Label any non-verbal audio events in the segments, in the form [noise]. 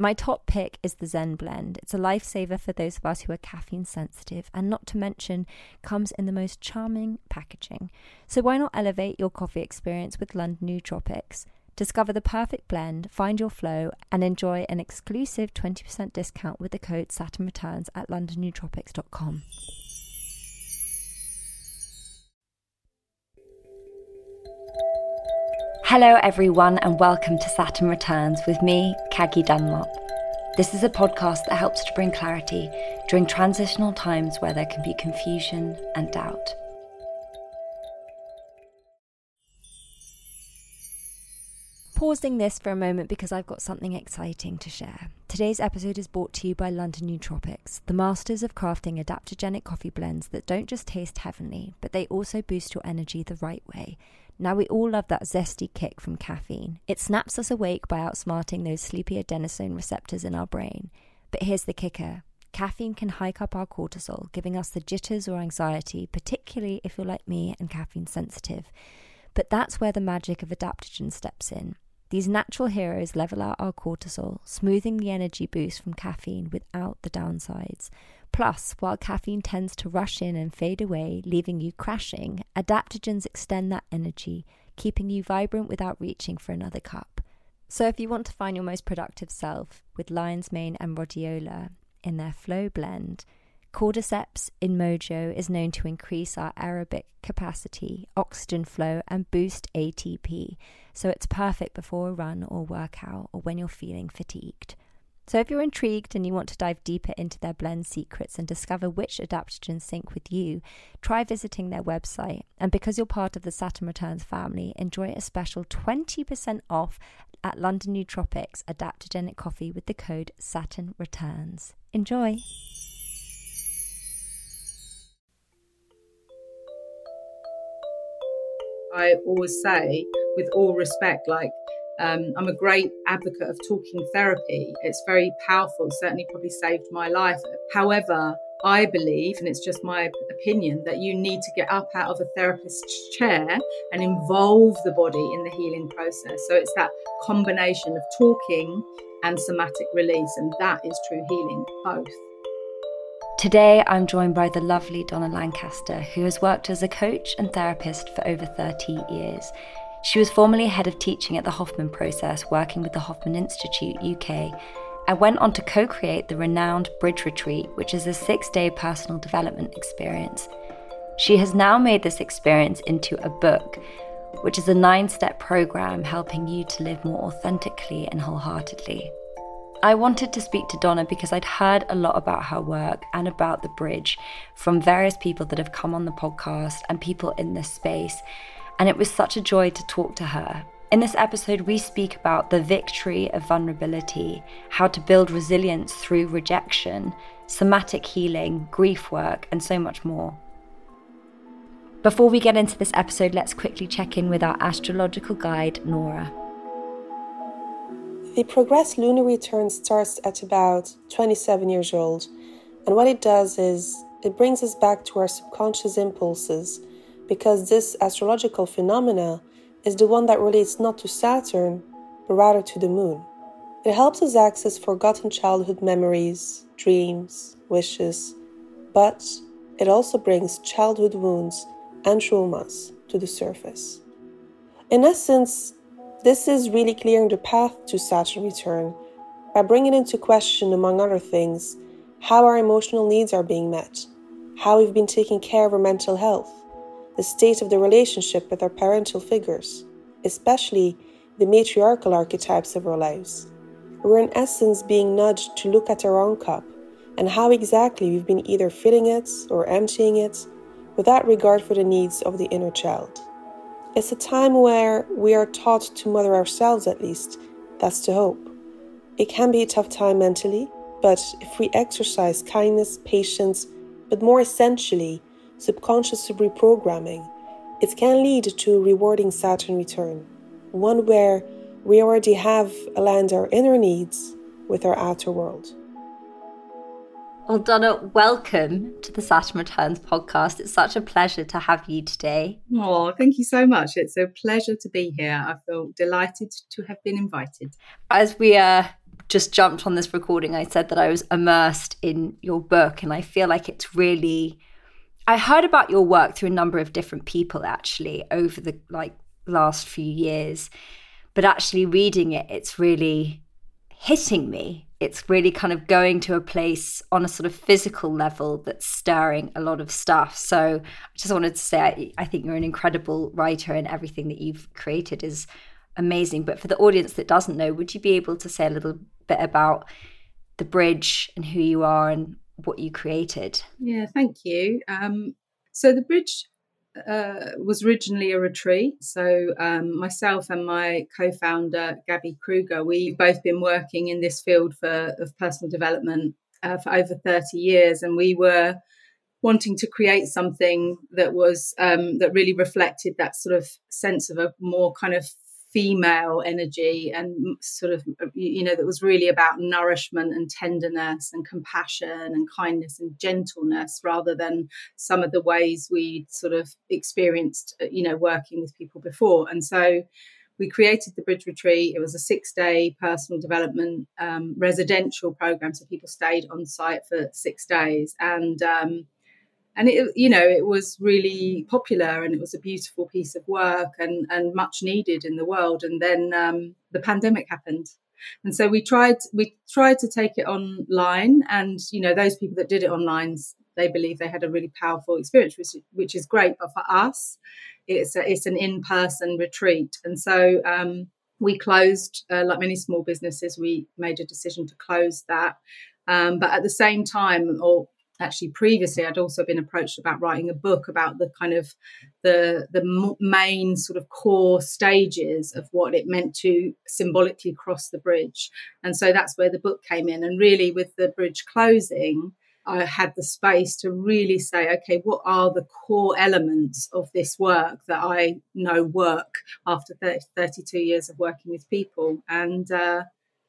My top pick is the Zen blend. It's a lifesaver for those of us who are caffeine sensitive, and not to mention, comes in the most charming packaging. So why not elevate your coffee experience with London Nootropics? Discover the perfect blend, find your flow, and enjoy an exclusive 20% discount with the code Saturn Returns at londonnootropics.com. Hello, everyone, and welcome to Saturn Returns with me, Caggie Dunlop. This is a podcast that helps to bring clarity during transitional times where there can be confusion and doubt. Pausing this for a moment because I've got something exciting to share. Today's episode is brought to you by London Nootropics, the masters of crafting adaptogenic coffee blends that don't just taste heavenly, but they also boost your energy the right way now, we all love that zesty kick from caffeine. It snaps us awake by outsmarting those sleepy adenosine receptors in our brain. But here's the kicker caffeine can hike up our cortisol, giving us the jitters or anxiety, particularly if you're like me and caffeine sensitive. But that's where the magic of adaptogen steps in. These natural heroes level out our cortisol, smoothing the energy boost from caffeine without the downsides. Plus, while caffeine tends to rush in and fade away, leaving you crashing, adaptogens extend that energy, keeping you vibrant without reaching for another cup. So, if you want to find your most productive self with lion's mane and rhodiola in their flow blend, Cordyceps in Mojo is known to increase our aerobic capacity, oxygen flow, and boost ATP, so it's perfect before a run or workout or when you're feeling fatigued. So, if you're intrigued and you want to dive deeper into their blend secrets and discover which adaptogens sync with you, try visiting their website. And because you're part of the Saturn Returns family, enjoy a special 20% off at London Nootropics adaptogenic coffee with the code Saturn Returns. Enjoy! I always say, with all respect, like um, I'm a great advocate of talking therapy. It's very powerful, certainly probably saved my life. However, I believe, and it's just my opinion, that you need to get up out of a therapist's chair and involve the body in the healing process. So it's that combination of talking and somatic release, and that is true healing, both. Today, I'm joined by the lovely Donna Lancaster, who has worked as a coach and therapist for over 30 years. She was formerly head of teaching at the Hoffman Process, working with the Hoffman Institute UK, and went on to co create the renowned Bridge Retreat, which is a six day personal development experience. She has now made this experience into a book, which is a nine step program helping you to live more authentically and wholeheartedly. I wanted to speak to Donna because I'd heard a lot about her work and about the bridge from various people that have come on the podcast and people in this space and it was such a joy to talk to her. In this episode, we speak about the victory of vulnerability, how to build resilience through rejection, somatic healing, grief work, and so much more. Before we get into this episode, let's quickly check in with our astrological guide, Nora. The progressed lunar return starts at about 27 years old, and what it does is it brings us back to our subconscious impulses because this astrological phenomena is the one that relates not to Saturn, but rather to the moon. It helps us access forgotten childhood memories, dreams, wishes, but it also brings childhood wounds and traumas to the surface. In essence, this is really clearing the path to Saturn return by bringing into question, among other things, how our emotional needs are being met how we've been taking care of our mental health, the state of the relationship with our parental figures, especially the matriarchal archetypes of our lives. We're in essence being nudged to look at our own cup and how exactly we've been either filling it or emptying it without regard for the needs of the inner child. It's a time where we are taught to mother ourselves at least. That's the hope. It can be a tough time mentally, but if we exercise kindness, patience, but more essentially, subconscious reprogramming, it can lead to a rewarding Saturn return, one where we already have aligned our inner needs with our outer world. Well, Donna, welcome to the Saturn Returns podcast. It's such a pleasure to have you today. Oh, thank you so much. It's a pleasure to be here. I feel delighted to have been invited. As we uh, just jumped on this recording, I said that I was immersed in your book, and I feel like it's really. I heard about your work through a number of different people actually over the like last few years, but actually reading it, it's really hitting me it's really kind of going to a place on a sort of physical level that's stirring a lot of stuff. So I just wanted to say I, I, think you're an incredible writer and everything that you've created is amazing. But for the audience that doesn't know, would you be able to say a little bit about the bridge and who you are and what you created? Yeah, thank you. Um, so the bridge uh, was originally a retreat. So um, myself and my co-founder Gabby Kruger, we've both been working in this field for of personal development uh, for over thirty years, and we were wanting to create something that was um, that really reflected that sort of sense of a more kind of female energy and sort of you know that was really about nourishment and tenderness and compassion and kindness and gentleness rather than some of the ways we sort of experienced uh, you know working with people before. And so we created the bridge retreat. It was a six day personal development um, residential program so people stayed on site for six days. And um, and it you know it was really popular and it was a beautiful piece of work and and much needed in the world. And then um, the pandemic happened. And so we tried we tried to take it online and you know those people that did it online they believe they had a really powerful experience which, which is great. But for us it's a, it's an in-person retreat. And so um, we closed uh, like many small businesses we made a decision to close that. Um, but at the same time or actually previously I'd also been approached about writing a book about the kind of the the main sort of core stages of what it meant to symbolically cross the bridge. And so that's where the book came in. And really with the bridge closing I had the space to really say, okay, what are the core elements of this work that I know work after 30, 32 years of working with people? And uh,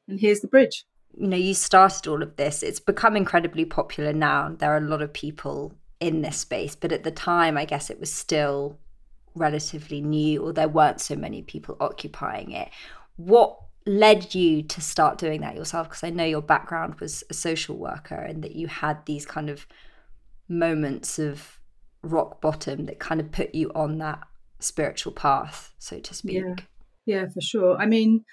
and here's the bridge you know, you started all of this. It's become incredibly popular now. There are a lot of people in this space, but at the time, I guess it was still relatively new, or there weren't so many people occupying it. What led you to start doing that yourself? Because I know your background was a social worker and that you had these kind of moments of rock bottom that kind of put you on that spiritual path, so to speak. Yeah, yeah for sure. I mean,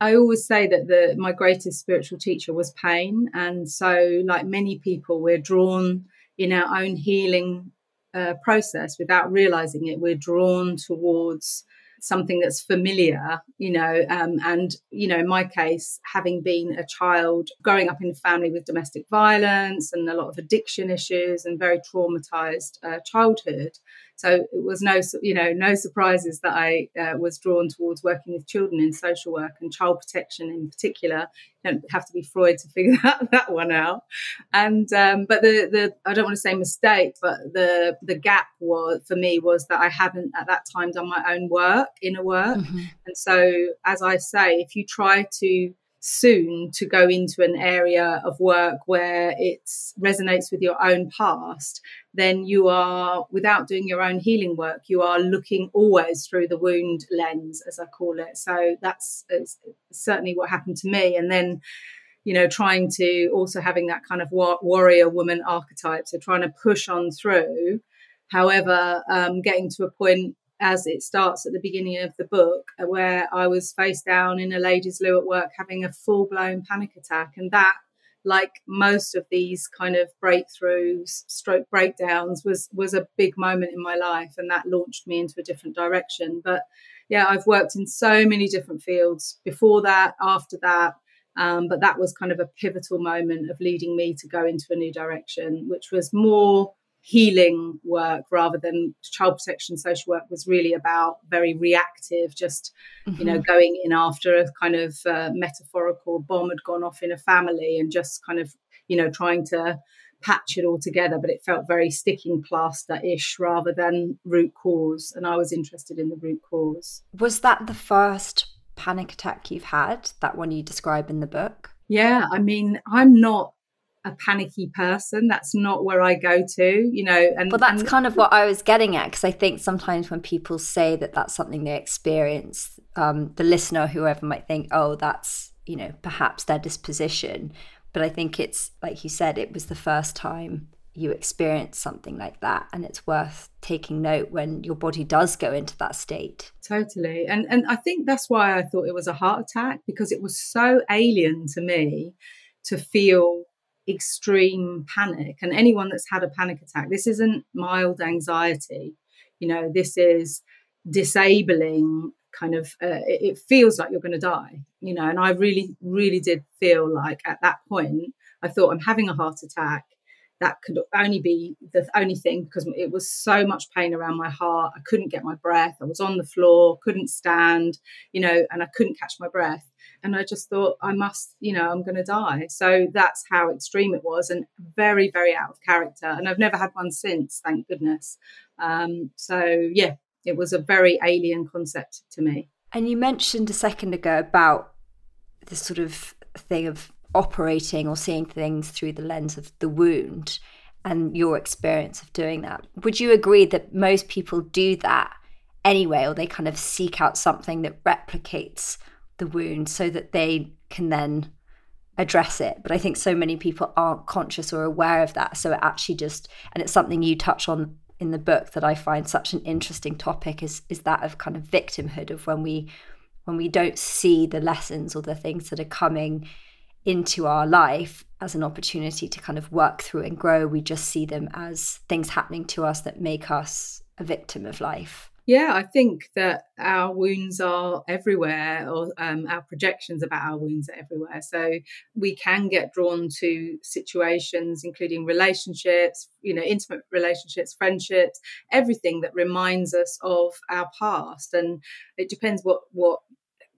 I always say that the my greatest spiritual teacher was pain, and so like many people, we're drawn in our own healing uh, process without realizing it. We're drawn towards something that's familiar, you know, um, and you know, in my case, having been a child growing up in a family with domestic violence and a lot of addiction issues and very traumatized uh, childhood, so it was no, you know, no surprises that I uh, was drawn towards working with children in social work and child protection in particular. You don't have to be Freud to figure [laughs] that, that one out. And um, but the the I don't want to say mistake, but the the gap was for me was that I hadn't at that time done my own work, inner work. Mm-hmm. And so, as I say, if you try to soon to go into an area of work where it resonates with your own past, then you are, without doing your own healing work, you are looking always through the wound lens, as I call it. So that's certainly what happened to me. And then, you know, trying to also having that kind of warrior woman archetype, so trying to push on through. However, um, getting to a point as it starts at the beginning of the book, where I was face down in a ladies' loo at work having a full blown panic attack. And that like most of these kind of breakthroughs, stroke breakdowns, was was a big moment in my life, and that launched me into a different direction. But yeah, I've worked in so many different fields before that, after that. Um, but that was kind of a pivotal moment of leading me to go into a new direction, which was more healing work rather than child protection social work was really about very reactive just mm-hmm. you know mm-hmm. going in after a kind of uh, metaphorical bomb had gone off in a family and just kind of you know trying to patch it all together but it felt very sticking plaster ish rather than root cause and i was interested in the root cause was that the first panic attack you've had that one you describe in the book yeah i mean i'm not a panicky person. That's not where I go to, you know. And well, that's and, kind of what I was getting at because I think sometimes when people say that that's something they experience, um, the listener, whoever might think, oh, that's you know perhaps their disposition. But I think it's like you said, it was the first time you experience something like that, and it's worth taking note when your body does go into that state. Totally, and and I think that's why I thought it was a heart attack because it was so alien to me to feel extreme panic. And anyone that's had a panic attack, this isn't mild anxiety. You know, this is disabling kind of uh, it, it, feels like you're going to die you know and i really really did feel like at that point i thought i'm having a heart attack that could only be the only thing because it was so much pain around my heart. I couldn't get my breath. I was on the floor, couldn't stand, you know, and I couldn't catch my breath. And I just thought, I must, you know, I'm going to die. So that's how extreme it was and very, very out of character. And I've never had one since, thank goodness. Um, so, yeah, it was a very alien concept to me. And you mentioned a second ago about this sort of thing of operating or seeing things through the lens of the wound and your experience of doing that. Would you agree that most people do that anyway, or they kind of seek out something that replicates the wound so that they can then address it? But I think so many people aren't conscious or aware of that. So it actually just, and it's something you touch on in the book that I find such an interesting topic is is that of kind of victimhood of when we when we don't see the lessons or the things that are coming into our life as an opportunity to kind of work through and grow. We just see them as things happening to us that make us a victim of life. Yeah, I think that our wounds are everywhere, or um, our projections about our wounds are everywhere. So we can get drawn to situations, including relationships, you know, intimate relationships, friendships, everything that reminds us of our past. And it depends what what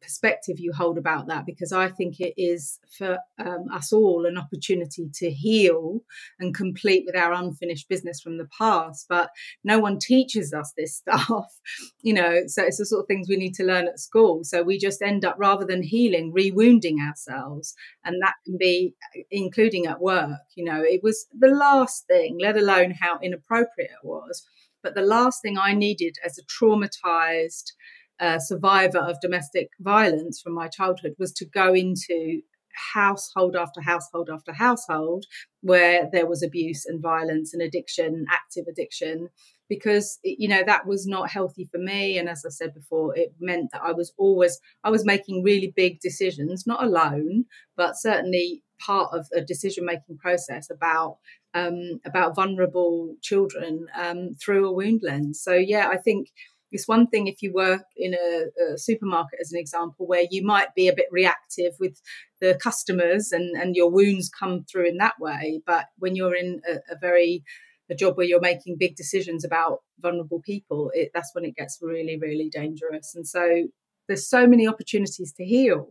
perspective you hold about that because I think it is for um, us all an opportunity to heal and complete with our unfinished business from the past. But no one teaches us this stuff, [laughs] you know, so it's the sort of things we need to learn at school. So we just end up rather than healing, rewounding ourselves. And that can be including at work. You know, it was the last thing, let alone how inappropriate it was. But the last thing I needed as a traumatized, a survivor of domestic violence from my childhood was to go into household after household after household where there was abuse and violence and addiction, active addiction, because you know that was not healthy for me. And as I said before, it meant that I was always I was making really big decisions, not alone, but certainly part of a decision making process about um, about vulnerable children um, through a wound lens. So yeah, I think it's one thing if you work in a, a, supermarket, as an example, where you might be a bit reactive with the customers and, and your wounds come through in that way. But when you're in a, a very a job where you're making big decisions about vulnerable people, it, that's when it gets really, really dangerous. And so there's so many opportunities to heal,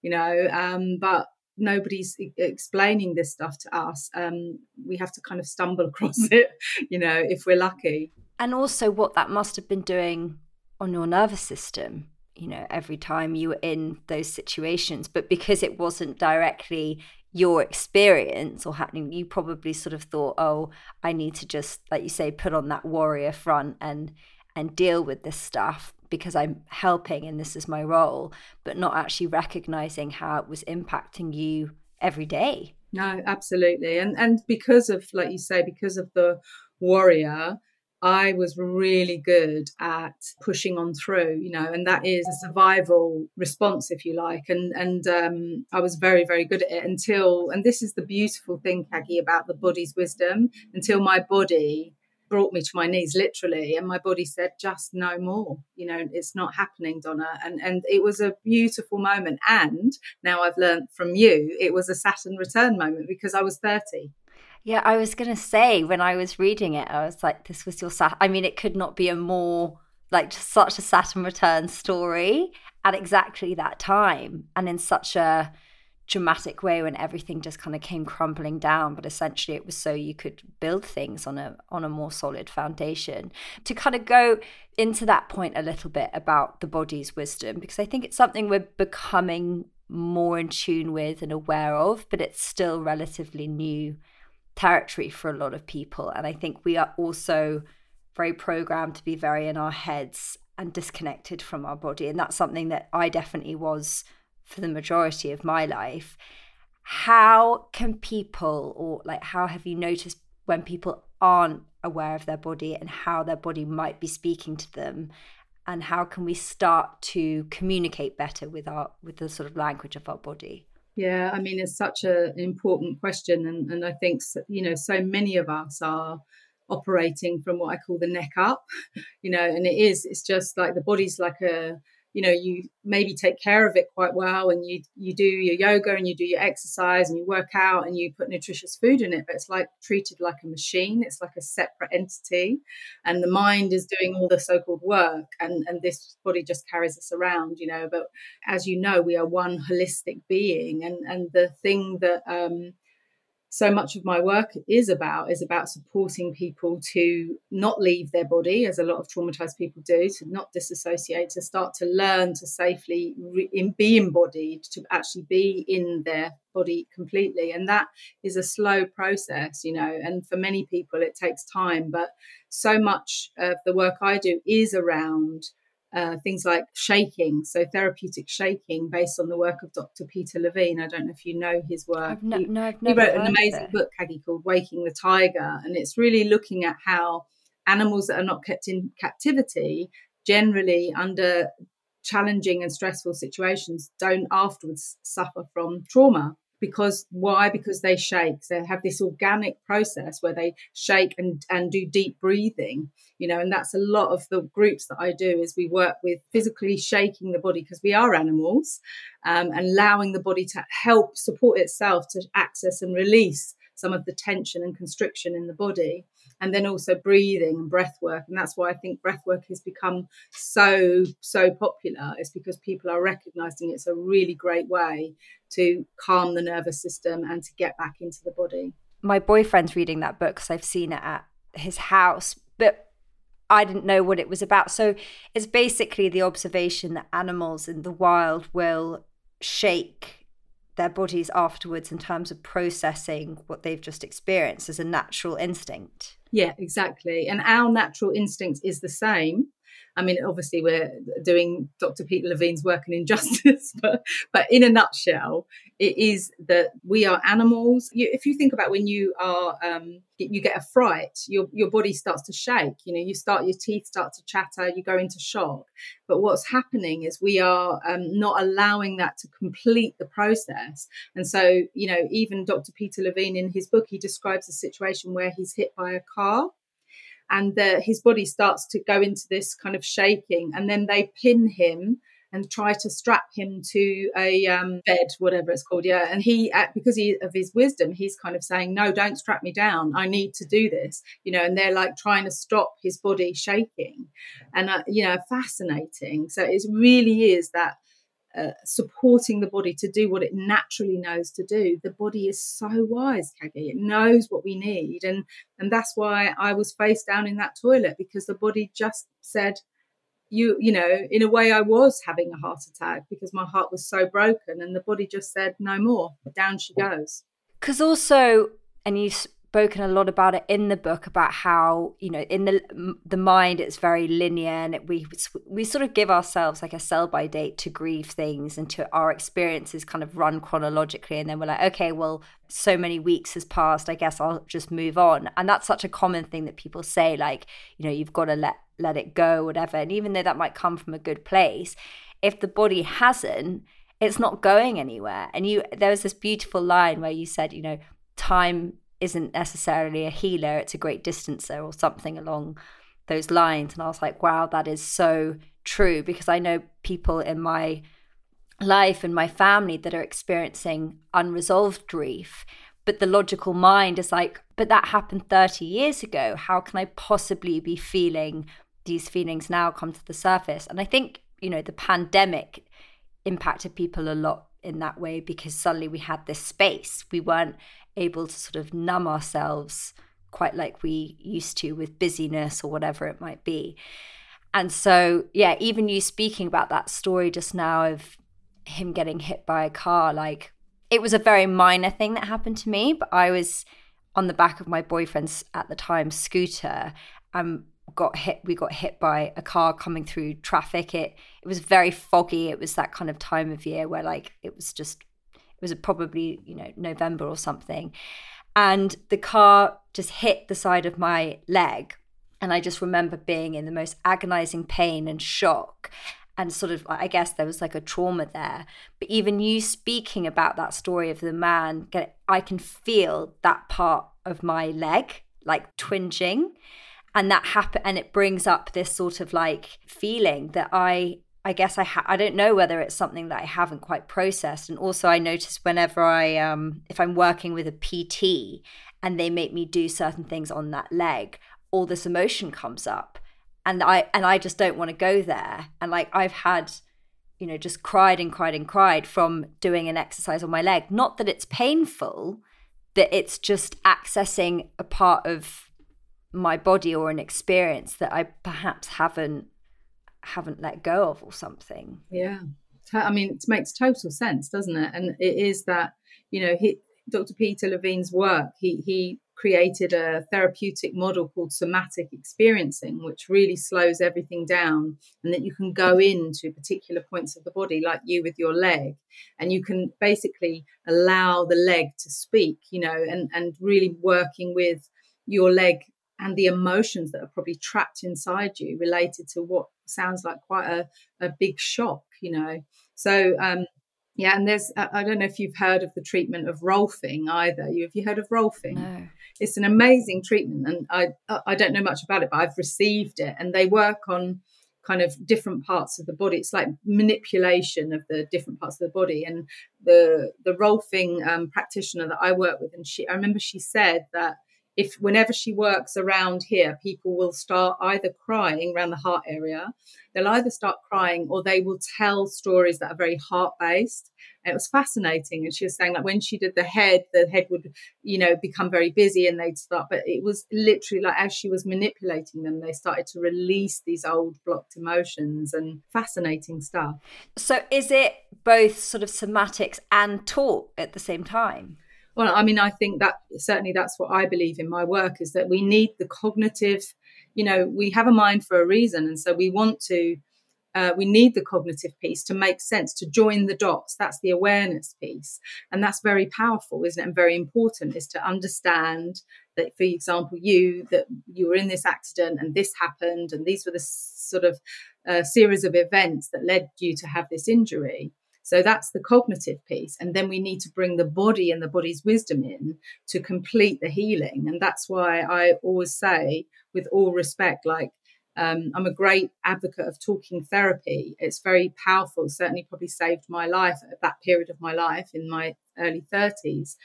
you know, um, but nobody's explaining this stuff to us. Um, we have to kind of stumble [laughs] across it, you know, if we're lucky and also what that must have been doing on your nervous system you know every time you were in those situations. But because it wasn't directly your experience or happening you probably sort of thought oh i need to just like you say put on that warrior front and and deal with this stuff because i'm helping and this is my role but not actually recognizing how it was impacting you every day. No absolutely. And and because of like you say because of the warrior I was really good at pushing on through, you know, and that is a survival response, if you like. And and um, I was very very good at it until, and this is the beautiful thing, Caggie, about the body's wisdom. Until my body brought me to my knees literally and my body said just no more you know it's not happening donna and and it was a beautiful moment and now i've learned from you it was a saturn return moment because i was 30 yeah i was going to say when i was reading it i was like this was your sat i mean it could not be a more like just such a saturn return story at exactly that time and in such a dramatic way when everything just kind of came crumbling down but essentially it was so you could build things on a on a more solid foundation. To kind of go into that point a little bit about the body's wisdom because i think it's something we're becoming more in tune with and aware of but it's still relatively new territory for a lot of people. And i think we are also very programmed to be very in our heads and disconnected from our body. And that's something that i definitely was for the majority of my life. How can people or like how have you noticed when people aren't aware of their body and how their body might be speaking to them? And how can we start to communicate better with our with the sort of language of our body yeah i mean it's such a, an important question and, and i think you know so many of us are operating from what i call the neck up [laughs] you know and it is it's just like the body's like a you know you maybe take care of it quite well and you you do your yoga and you do your exercise and you work out and you put nutritious food in it but it's like treated like a machine. It's like a separate entity and the mind is doing all the so-called work and and this body just carries us around you know but as you know we are one holistic being and and the thing that um so much of my work is about is about supporting people to not leave their body as a lot of traumatized people do to not disassociate to start to learn to safely re- in, be embodied to actually be in their body completely. And that is a slow process you know and for many people it takes time but so much of the work i do is around uh, things like shaking, so therapeutic shaking, based on the work of Dr. Peter Levine. I don't know if you know his work. I've No, he, no, he, wrote an amazing book, Caggie, called Waking the Tiger, and it's really looking at how animals that are not kept in captivity generally under challenging and stressful situations don't afterwards suffer from trauma because why? Because they shake. They have this organic process where they shake and and do deep breathing you know and that's a lot of the groups that i do is we work with physically shaking the body because we are animals um, and allowing the body to help support itself to access and release some of the tension and constriction in the body and then also breathing and breath work and that's why i think breath work has become so so popular is because people are recognizing it's a really great way to calm the nervous system and to get back into the body my boyfriend's reading that book because i've seen it at his house but I didn't know what it was about. So it's basically the observation that animals in the wild will shake their bodies afterwards in terms of processing what they've just experienced as a natural instinct. Yeah, exactly. And our natural instinct is the same. I mean, obviously, we're doing Dr. Peter Levine's work an injustice, [laughs] but, but in a nutshell, it is that we are animals. You, if you think about when you are, um, you get a fright, your your body starts to shake. You know, you start your teeth start to chatter, you go into shock. But what's happening is we are um, not allowing that to complete the process. And so, you know, even Dr. Peter Levine in his book, he describes a situation where he's hit by a car and the, his body starts to go into this kind of shaking and then they pin him and try to strap him to a um, bed, whatever it's called. Yeah, and he, because he, of his wisdom, he's kind of saying, "No, don't strap me down. I need to do this." You know, and they're like trying to stop his body shaking, and uh, you know, fascinating. So it really is that uh, supporting the body to do what it naturally knows to do. The body is so wise, Caggie. It knows what we need, and and that's why I was face down in that toilet because the body just said, "You, you know, in a way, I was having a heart attack because my heart was so broken, and the body just said, no more. Down she goes." Because also, and you spoken a lot about it in the book about how you know in the the mind it's very linear and we we sort of give ourselves like a sell by date to grieve things and to our experiences kind of run chronologically. And then we're like okay well so many weeks has passed. I guess i'll just move on. And that's such a common thing that people say like you know you've got to let let it go whatever. And even though that might come from a good place if the body hasn't it's not going anywhere. And you there was this beautiful line where you said you know time isn't necessarily a healer, it's a great distancer or something along those lines. And I was like, wow, that is so true because I know people in my life and my family that are experiencing unresolved grief. But the logical mind is like, but that happened 30 years ago. How can I possibly be feeling these feelings now come to the surface? And I think, you know, the pandemic impacted people a lot in that way because suddenly we had this space. We weren't able to sort of numb ourselves quite like we used to with busyness or whatever it might be. And so, yeah, even you speaking about that story just now of him getting hit by a car, like it was a very minor thing that happened to me, but I was on the back of my boyfriend's at the time scooter and got hit we got hit by a car coming through traffic it it was very foggy it was that kind of time of year where like it was just was probably you know November or something, and the car just hit the side of my leg, and I just remember being in the most agonizing pain and shock. And sort of, I guess there was like a trauma there. But even you speaking about that story of the man, I can feel that part of my leg like twinging and that happen and it brings up this sort of like feeling that i I guess I ha- I don't know whether it's something that I haven't quite processed. And also, I notice whenever I um if I'm working with a PT and they make me do certain things on that leg, all this emotion comes up, and I and I just don't want to go there. And like I've had, you know, just cried and cried and cried from doing an exercise on my leg. Not that it's painful, that it's just accessing a part of my body or an experience that I perhaps haven't haven't let go of or something. Yeah. I mean, it makes total sense, doesn't it? And it is that, you know, he, Dr. Peter Levine's work, he, he created a therapeutic model called somatic experiencing, which really slows everything down and that you can go into particular points of the body, like you with your leg, and you can basically allow the leg to speak, you know, and, and really working with your leg and the emotions that are probably trapped inside you related to what sounds like quite a, a big shock, you know. So, um, yeah, and there's, I don't know if you've heard of the treatment of Rolfing either. You, have you heard of Rolfing? No. It's an amazing treatment, and I, I don't know much about it, but I've received it, and they work on kind of different parts of the body. It's like manipulation of the different parts of the body. And the the Rolfing um, practitioner that I work with, and she, I remember she said that if whenever she works around here, people will start either crying around the heart area, they'll either start crying or they will tell stories that are very heart based. It was fascinating. And she was saying that when she did the head, the head would, you know, become very busy and they'd start, but it was literally like as she was manipulating them, they started to release these old blocked emotions and fascinating stuff. So is it both sort of somatics and talk at the same time? Well, I mean, I think that certainly that's what I believe in my work is that we need the cognitive, you know, we have a mind for a reason. And so we want to, uh, we need the cognitive piece to make sense, to join the dots. That's the awareness piece. And that's very powerful, isn't it? And very important is to understand that, for example, you, that you were in this accident and this happened, and these were the sort of uh, series of events that led you to have this injury so that's the cognitive piece. And then we need to bring the body and the body's wisdom in to complete the healing. And that's why I always say, with all respect, like, um, I'm a great advocate of talking therapy. It's very powerful, certainly, probably saved my life at that period of my life in my early 30s.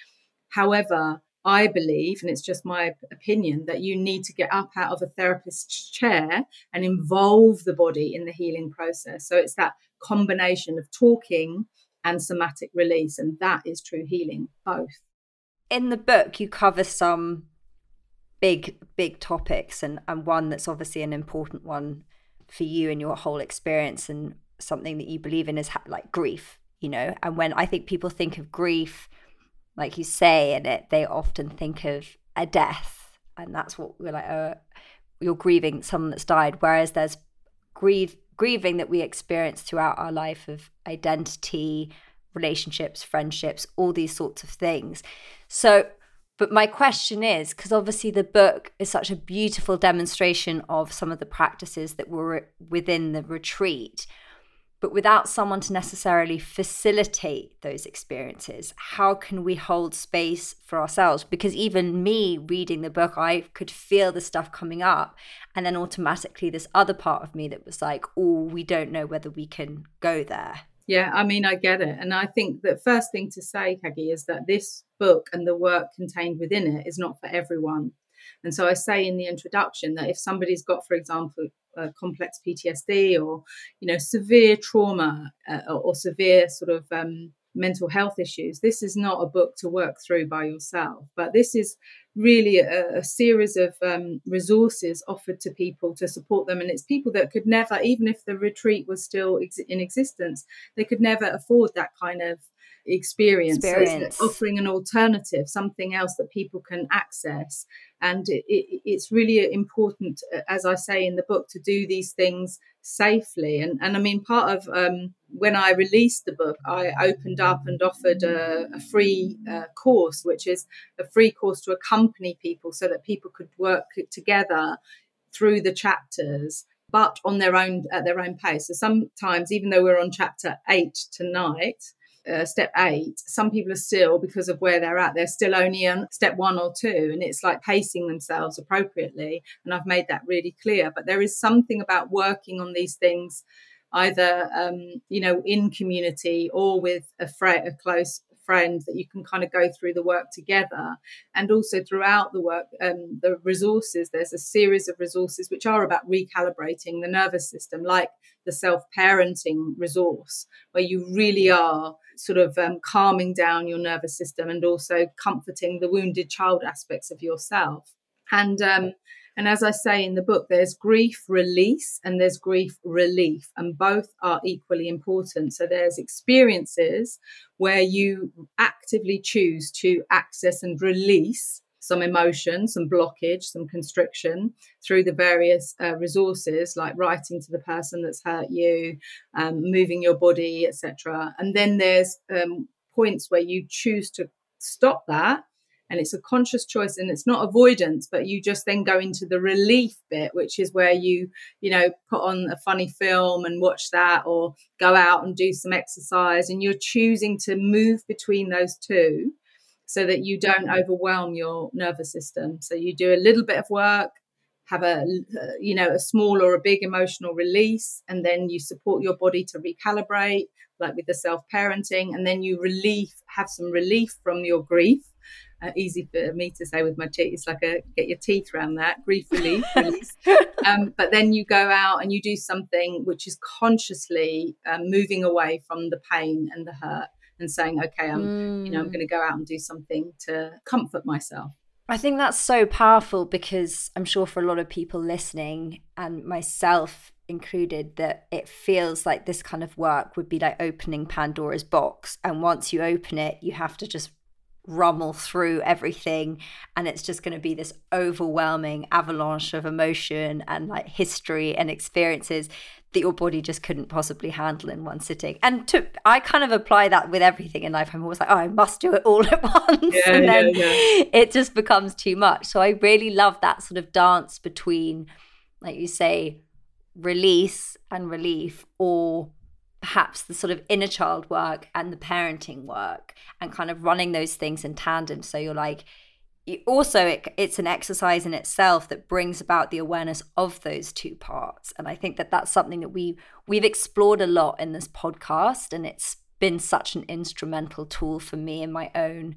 However, I believe, and it's just my opinion, that you need to get up out of a therapist's chair and involve the body in the healing process. So it's that combination of talking and somatic release. And that is true healing, both. In the book, you cover some big, big topics, and, and one that's obviously an important one for you and your whole experience, and something that you believe in is ha- like grief, you know. And when I think people think of grief, like you say in it, they often think of a death, and that's what we're like. Uh, you're grieving someone that's died, whereas there's grieve grieving that we experience throughout our life of identity, relationships, friendships, all these sorts of things. So, but my question is because obviously the book is such a beautiful demonstration of some of the practices that were within the retreat but without someone to necessarily facilitate those experiences how can we hold space for ourselves? Because even me reading the book i could feel the stuff coming up and then automatically this other part of me that was like oh we don't know whether we can go there. Yeah i mean i get it and i think the first thing to say Caggie, is that this book and the work contained within it is not for everyone and so I say in the introduction that if somebody's got, for example, uh, complex PTSD or you know severe trauma uh, or, or, severe sort of um, mental health issues. This is not a book to work through by yourself, but this is really a, a series of um, resources offered to people to support them. And it's people that could never, even if the retreat was still ex- in existence, they could never afford that kind of experience. experience. So offering an alternative, something else that people can access. And it, it, it's really important, uh, as I say in the book, to do these things safely. And, and I mean, part of um, when I released the book, I opened up and offered a, a free uh, course, which is a free course to accompany people so that people could work together through the chapters but on their own at their own pace so sometimes even though we're on chapter 8 tonight uh, step eight, some people are still, because of where they're at, they're still only on step one or two. And it's like pacing themselves appropriately. And I've made that really clear. But there is something about working on these things either um, you know in community or with a, fr- a close friend that you can kind of go through the work together. And also throughout the work um, the resources there's a series of resources which are about recalibrating the nervous system like the self-parenting resource where you really are sort of um, calming down your nervous system and also comforting the wounded child aspects of yourself. And um, and as I say in the book, there's grief release and there's grief relief, and both are equally important. So there's experiences where you actively choose to access and release some emotion, some blockage, some constriction through the various uh, resources like writing to the person that's hurt you, um, moving your body, etc. And then there's um, points where you choose to stop that and it's a conscious choice and it's not avoidance but you just then go into the relief bit which is where you you know put on a funny film and watch that or go out and do some exercise and you're choosing to move between those two so that you don't overwhelm your nervous system. So you do a little bit of work have a uh, you know a small or a big emotional release and then you support your body to recalibrate like with the self parenting and then you relief have some relief from your grief uh, easy for me to say with my teeth. It's like a get your teeth around that grief relief, [laughs] release. Um, but then you go out and you do something which is consciously um, moving away from the pain and the hurt and saying, okay, I'm, mm. you know, I'm mm. going to go out and do something to comfort myself. I think that's so powerful because I'm sure for a lot of people listening and myself included that it feels like this kind of work would be like opening Pandora's box and once you open it you have to just rummel through everything and it's just going to be this overwhelming avalanche of emotion and like history and experiences that your body just couldn't possibly handle in one sitting. And to i kind of apply that with everything in life. I'm always like oh i must do it all [laughs] at once yeah, and then yeah, yeah. it just becomes too much. So i really love that sort of dance between like you say release and relief or perhaps the sort of inner child work and the parenting work and kind of running those things in tandem so you're like also it, it's an exercise in itself that brings about the awareness of those two parts and i think that that's something that we we've explored a lot in this podcast and it's been such an instrumental tool for me in my own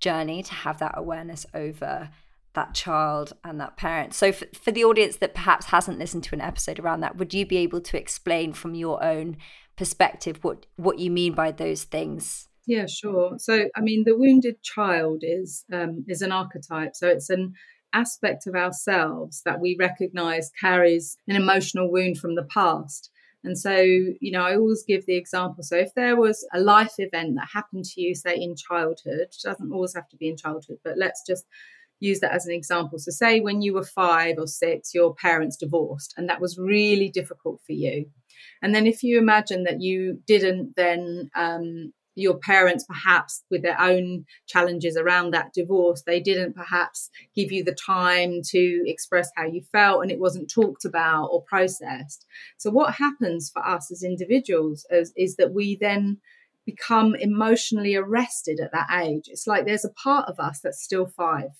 journey to have that awareness over that child and that parent. So, for, for the audience that perhaps hasn't listened to an episode around that, would you be able to explain from your own perspective what what you mean by those things. Yeah sure. So i mean the wounded child is um, is an archetype. So it's an aspect of ourselves that we recognize carries an emotional wound from the past. And so you know i always give the example. So if there was a life event that happened to you say in childhood doesn't always have to be in childhood but let's just use that as an example. So, say when you were five or six, your parents divorced, and that was really difficult for you. And then, if you imagine that you didn't then um, your parents perhaps with their own challenges around that divorce they didn't perhaps give you the time to express how you felt and it wasn't talked about or processed. So what happens for us as individuals is, is that we then become emotionally arrested at that age. It's like there's a part of us that's still five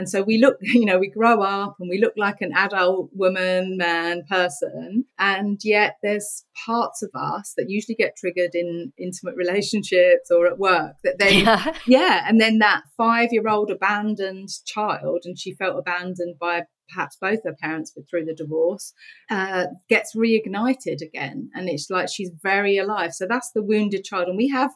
and so we look, [laughs] you know, we grow up and we look like an adult woman, man, person. And yet there's parts of us that usually get triggered in intimate relationships or at work that then, [laughs] yeah. yeah and then that five year old abandoned child, and she felt abandoned by perhaps both her parents but through the divorce uh, gets reignited again and it's like she's very alive so that's the wounded child and we have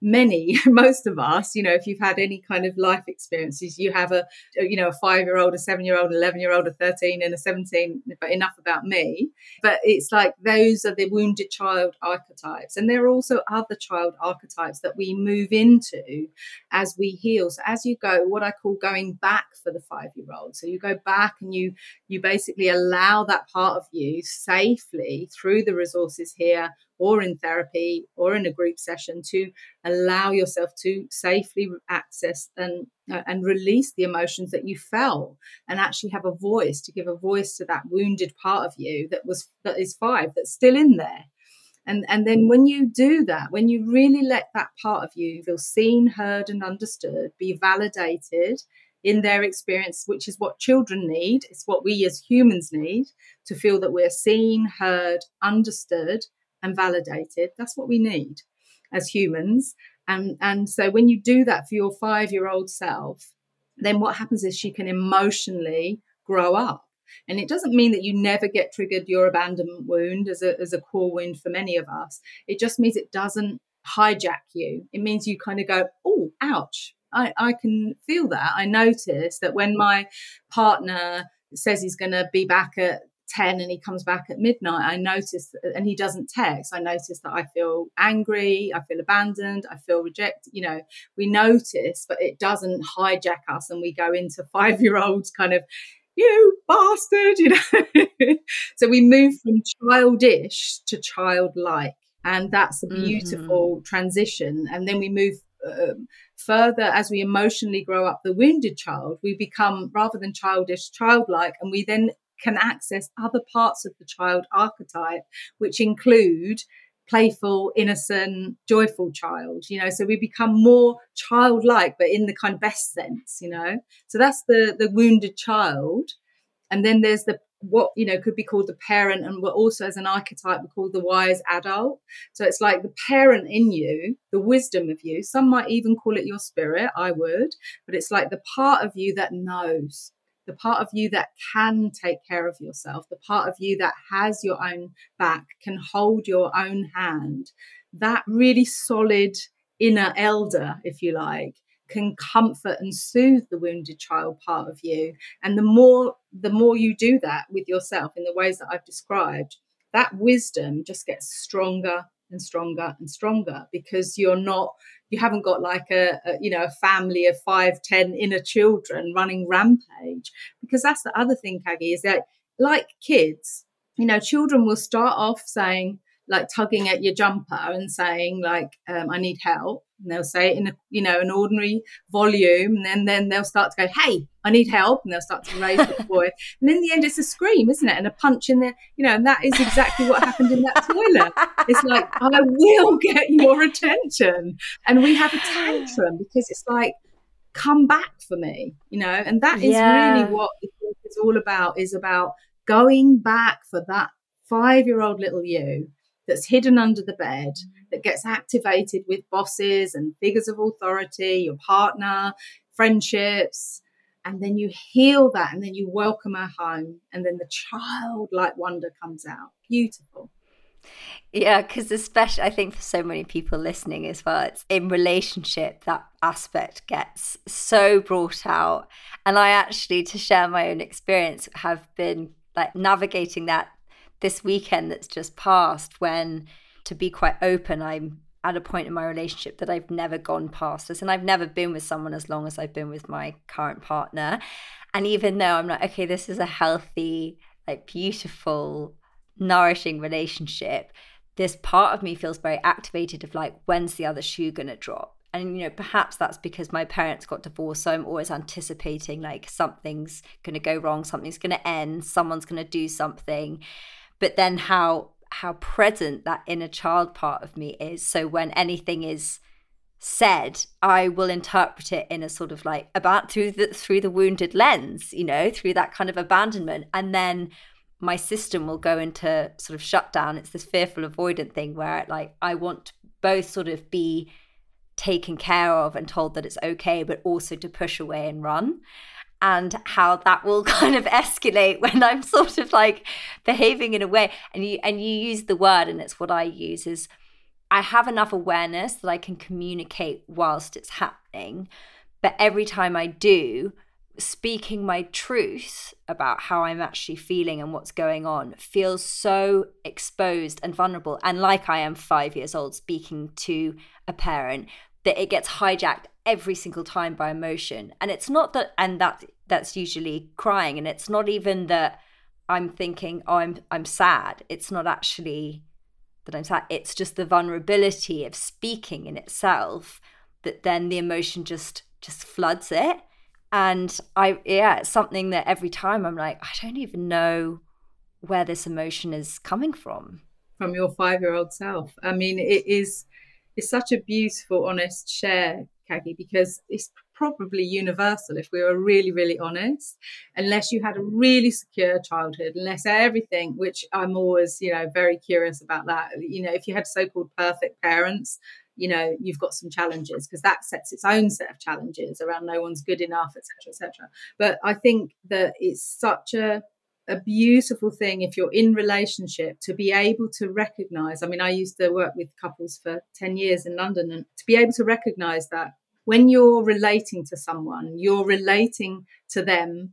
many, [laughs] most of us, you know, if you've had any kind of life experiences, you have a, you know, a five year old, a seven year old, 11 year old, a 13 and a 17, but enough about me. But it's like those are the wounded child archetypes. And there are also other child archetypes that we move into as we heal. So as you go, what I call going back for the five year old. So you go back and you, you basically allow that part of you safely through the resources here or in therapy or in a group session to allow yourself to safely access and uh, and release the emotions that you felt and actually have a voice to give a voice to that wounded part of you that was that is five that's still in there and and then when you do that when you really let that part of you feel seen heard and understood be validated in their experience, which is what children need. It's what we as humans need to feel that we're seen, heard, understood, and validated. That's what we need as humans. And, and so when you do that for your five year old self, then what happens is she can emotionally grow up. And it doesn't mean that you never get triggered your abandonment wound as a, as a core wound for many of us. It just means it doesn't hijack you. It means you kind of go, oh, ouch. I, I can feel that. I notice that when my partner says he's going to be back at 10 and he comes back at midnight, I notice, and he doesn't text, I notice that I feel angry, I feel abandoned, I feel rejected. You know, we notice, but it doesn't hijack us and we go into [laughs] five year olds kind of, you bastard, you know. [laughs] so we move from childish to childlike. And that's a beautiful mm-hmm. transition. And then we move um, further as we emotionally grow up the wounded child, we become rather than childish, childlike, and we then can access other parts of the child archetype, which include playful, innocent, joyful child, you know, so we become more childlike, but in the kind of best sense, you know. So that's the the wounded child. And then there's the what you know could be called the parent and what also as an archetype we call the wise adult so it's like the parent in you the wisdom of you some might even call it your spirit i would but it's like the part of you that knows the part of you that can take care of yourself, the part of you that has your own back, can hold your own hand, that really solid inner elder, if you like, can comfort and soothe the wounded child part of you. And the more the more you do that with yourself in the ways that I've described, that wisdom just gets stronger and stronger and stronger because you're not you haven't got like a, a, you know a family of five ten inner children running rampage. Because that's the other thing Caggie is that like kids you know children will start off saying like tugging at your jumper and saying like um, i need help and they'll say it in a you know an ordinary volume and then then they'll start to go hey i need help and they'll start to raise the [laughs] voice. And in the end it's a scream isn't it? And a punch in the you know and that is exactly what happened in that toilet. It's like [laughs] i will get your attention. And we have a tantrum because it's like come back for me you know? And that is yeah. really what it's all about is about going back for that five year old little you that's hidden under the bed, that gets activated with bosses and figures of authority, your partner, friendships. And then you heal that and then you welcome her home. And then the childlike wonder comes out. Beautiful. Yeah, because especially I think for so many people listening as well, it's in relationship that aspect gets so brought out. And I actually, to share my own experience, have been like navigating that this weekend that's just passed when to be quite open i'm at a point in my relationship that I've never gone past this. And I've never been with someone as long as I've been with my current partner. And even though I'm like, okay, this is a healthy, like beautiful, nourishing relationship, this part of me feels very activated of like, when's the other shoe to drop? And, you know, perhaps that's because my parents got divorced. So I'm always anticipating like something's to go wrong, something's to end, someone's to do something. But then how how present that inner child part of me is. So when anything is said, I will interpret it in a sort of like about through the through the wounded lens, you know, through that kind of abandonment. And then my system will go into sort of shutdown. It's this fearful avoidant thing where like I want to both sort of be taken care of and told that it's okay, but also to push away and run and how that will [laughs] kind of escalate when I'm sort of like behaving in a way. And you and you use the word and it's what I use is I have enough awareness that I can communicate whilst it's happening but every time I do speaking my truth about how I'm actually feeling and what's going on feels so exposed and vulnerable. And like I am 5 years old speaking to a parent that it gets hijacked every single time by emotion. And it's not that and that that's usually crying. And it's not even that i'm thinking oh i'm i'm sad. It's not actually that i'm sad. It's just the vulnerability of speaking in itself that then the emotion just just floods it. And i yeah it's something that every time i'm like i don't even know where this emotion is coming from. From your 5 year old self. I mean it is it's such a beautiful honest share Caggie, because it's probably universal if we were really, really honest, unless you had a really secure childhood, unless everything, which I'm always, you know, very curious about that. You know, if you had so called perfect parents, you know, you've got some challenges because that sets its own set of challenges around no one's good enough, etc., etc. But I think that it's such a a beautiful thing if you're in relationship to be able to recognize i mean i used to work with couples for 10 years in london and to be able to recognize that when you're relating to someone you're relating to them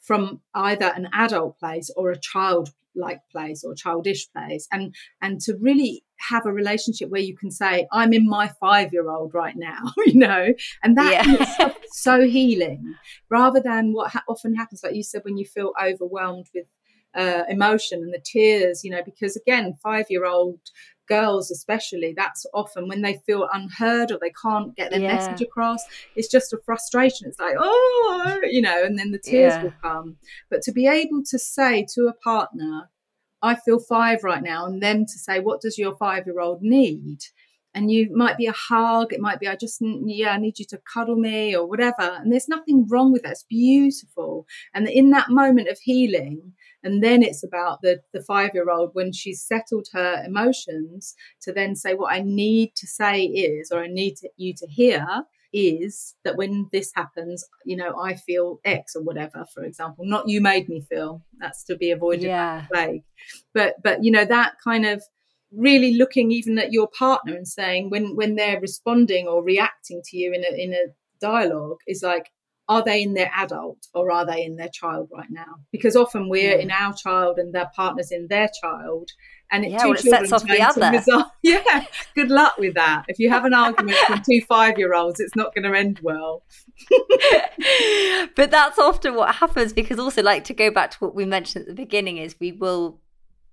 from either an adult place or a child like plays or childish plays and and to really have a relationship where you can say i'm in my five year old right now [laughs] you know and that yeah. [laughs] is so healing rather than what ha- often happens like you said when you feel overwhelmed with uh, emotion and the tears you know because again five year old girls especially that's often when they feel unheard or they can't get their yeah. message across it's just a frustration. It's like oh you know and then the tears yeah. will come. But to be able to say to a partner i feel five right now and then to say what does your five year old need? And you might be a hug it might be i just yeah i need you to cuddle me or whatever and there's nothing wrong with that. It's beautiful. And in that moment of healing and then it's about the, the five year old when she's settled her emotions to then say, What I need to say is, or I need to, you to hear is that when this happens, you know, I feel X or whatever, for example, not you made me feel. That's to be avoided yeah. plague. But but you know, that kind of really looking even at your partner and saying when when they're responding or reacting to you in a in a dialogue is like are they in their adult or are they in their child right now? Because often we're hmm. in our child and their partner's in their child. And it, yeah, two well, it sets off the other. [laughs] Yeah, good luck with that. If you have an argument from two five year olds, it's not going to end well. [laughs] but that's often what happens because also, like to go back to what we mentioned at the beginning, is we will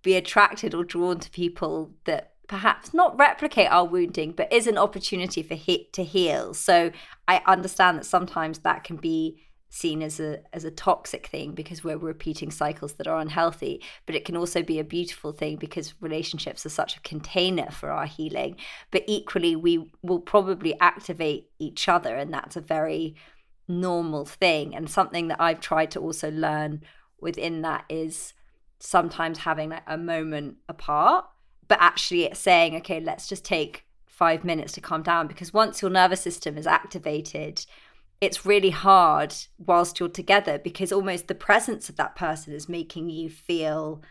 be attracted or drawn to people that perhaps not replicate our wounding, but is an opportunity for hit to heal. So I understand that sometimes that can be seen as a as a toxic thing because we're repeating cycles that are unhealthy but it can also be a beautiful thing because relationships are such a container for our healing but equally we will probably activate each other and that's a very normal thing and something that I've tried to also learn within that is sometimes having like a moment apart but actually it's saying, okay, let's just take five minutes to calm down because once your nervous system is activated, it's really hard whilst you're together because almost the presence of that person is making you feel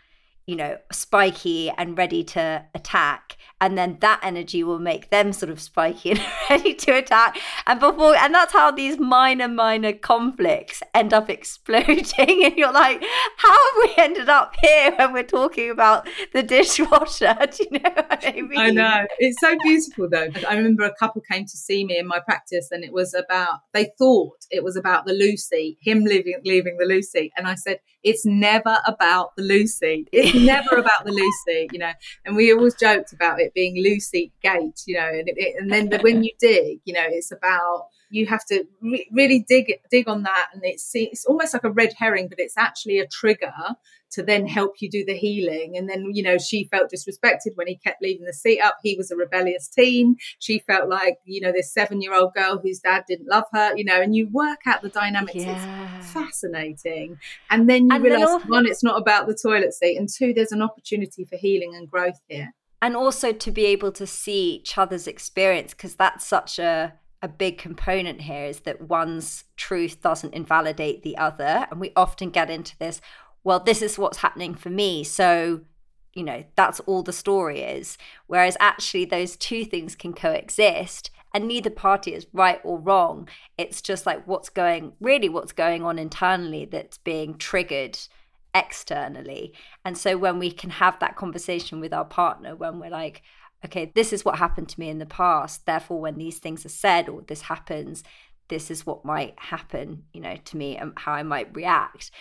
you know, spiky and ready to attack. And then that energy will make them sort of spiky and [laughs] ready to attack. And before, and that's how these minor, minor conflicts end up [laughs] exploding. [laughs] And you're like, how have we ended up here when we're talking about the dishwasher? Do you know what I mean? I know. It's so beautiful though. I remember a couple came to see me in my practice and it was about, they thought it was about the loo seat, him leaving, leaving the loo seat. And I said, it's never about the loo seat. It's never about the loo seat, you know. And we always joked about it being loo seat Gate, you know. And, it, and then when you dig, you know, it's about you have to re- really dig dig on that, and it's it's almost like a red herring, but it's actually a trigger to then help you do the healing. And then, you know, she felt disrespected when he kept leaving the seat up. He was a rebellious teen. She felt like, you know, this seven year old girl whose dad didn't love her, you know, and you work out the dynamics. Yeah. It's fascinating. And then you and realize, then one, it's not about the toilet seat, and two, there's an opportunity for healing and growth here. And also to be able to see each other's experience, because that's such a a big component here is that one's truth doesn't invalidate the other. And we often get into this, well, this is what's happening for me. So, you know, that's all the story is. Whereas actually, those two things can coexist and neither party is right or wrong. It's just like what's going, really, what's going on internally that's being triggered externally. And so when we can have that conversation with our partner, when we're like, okay, this is what happened to me in the past. Therefore, when these things are said or this happens, this is what might happen, you know, to me and how I might react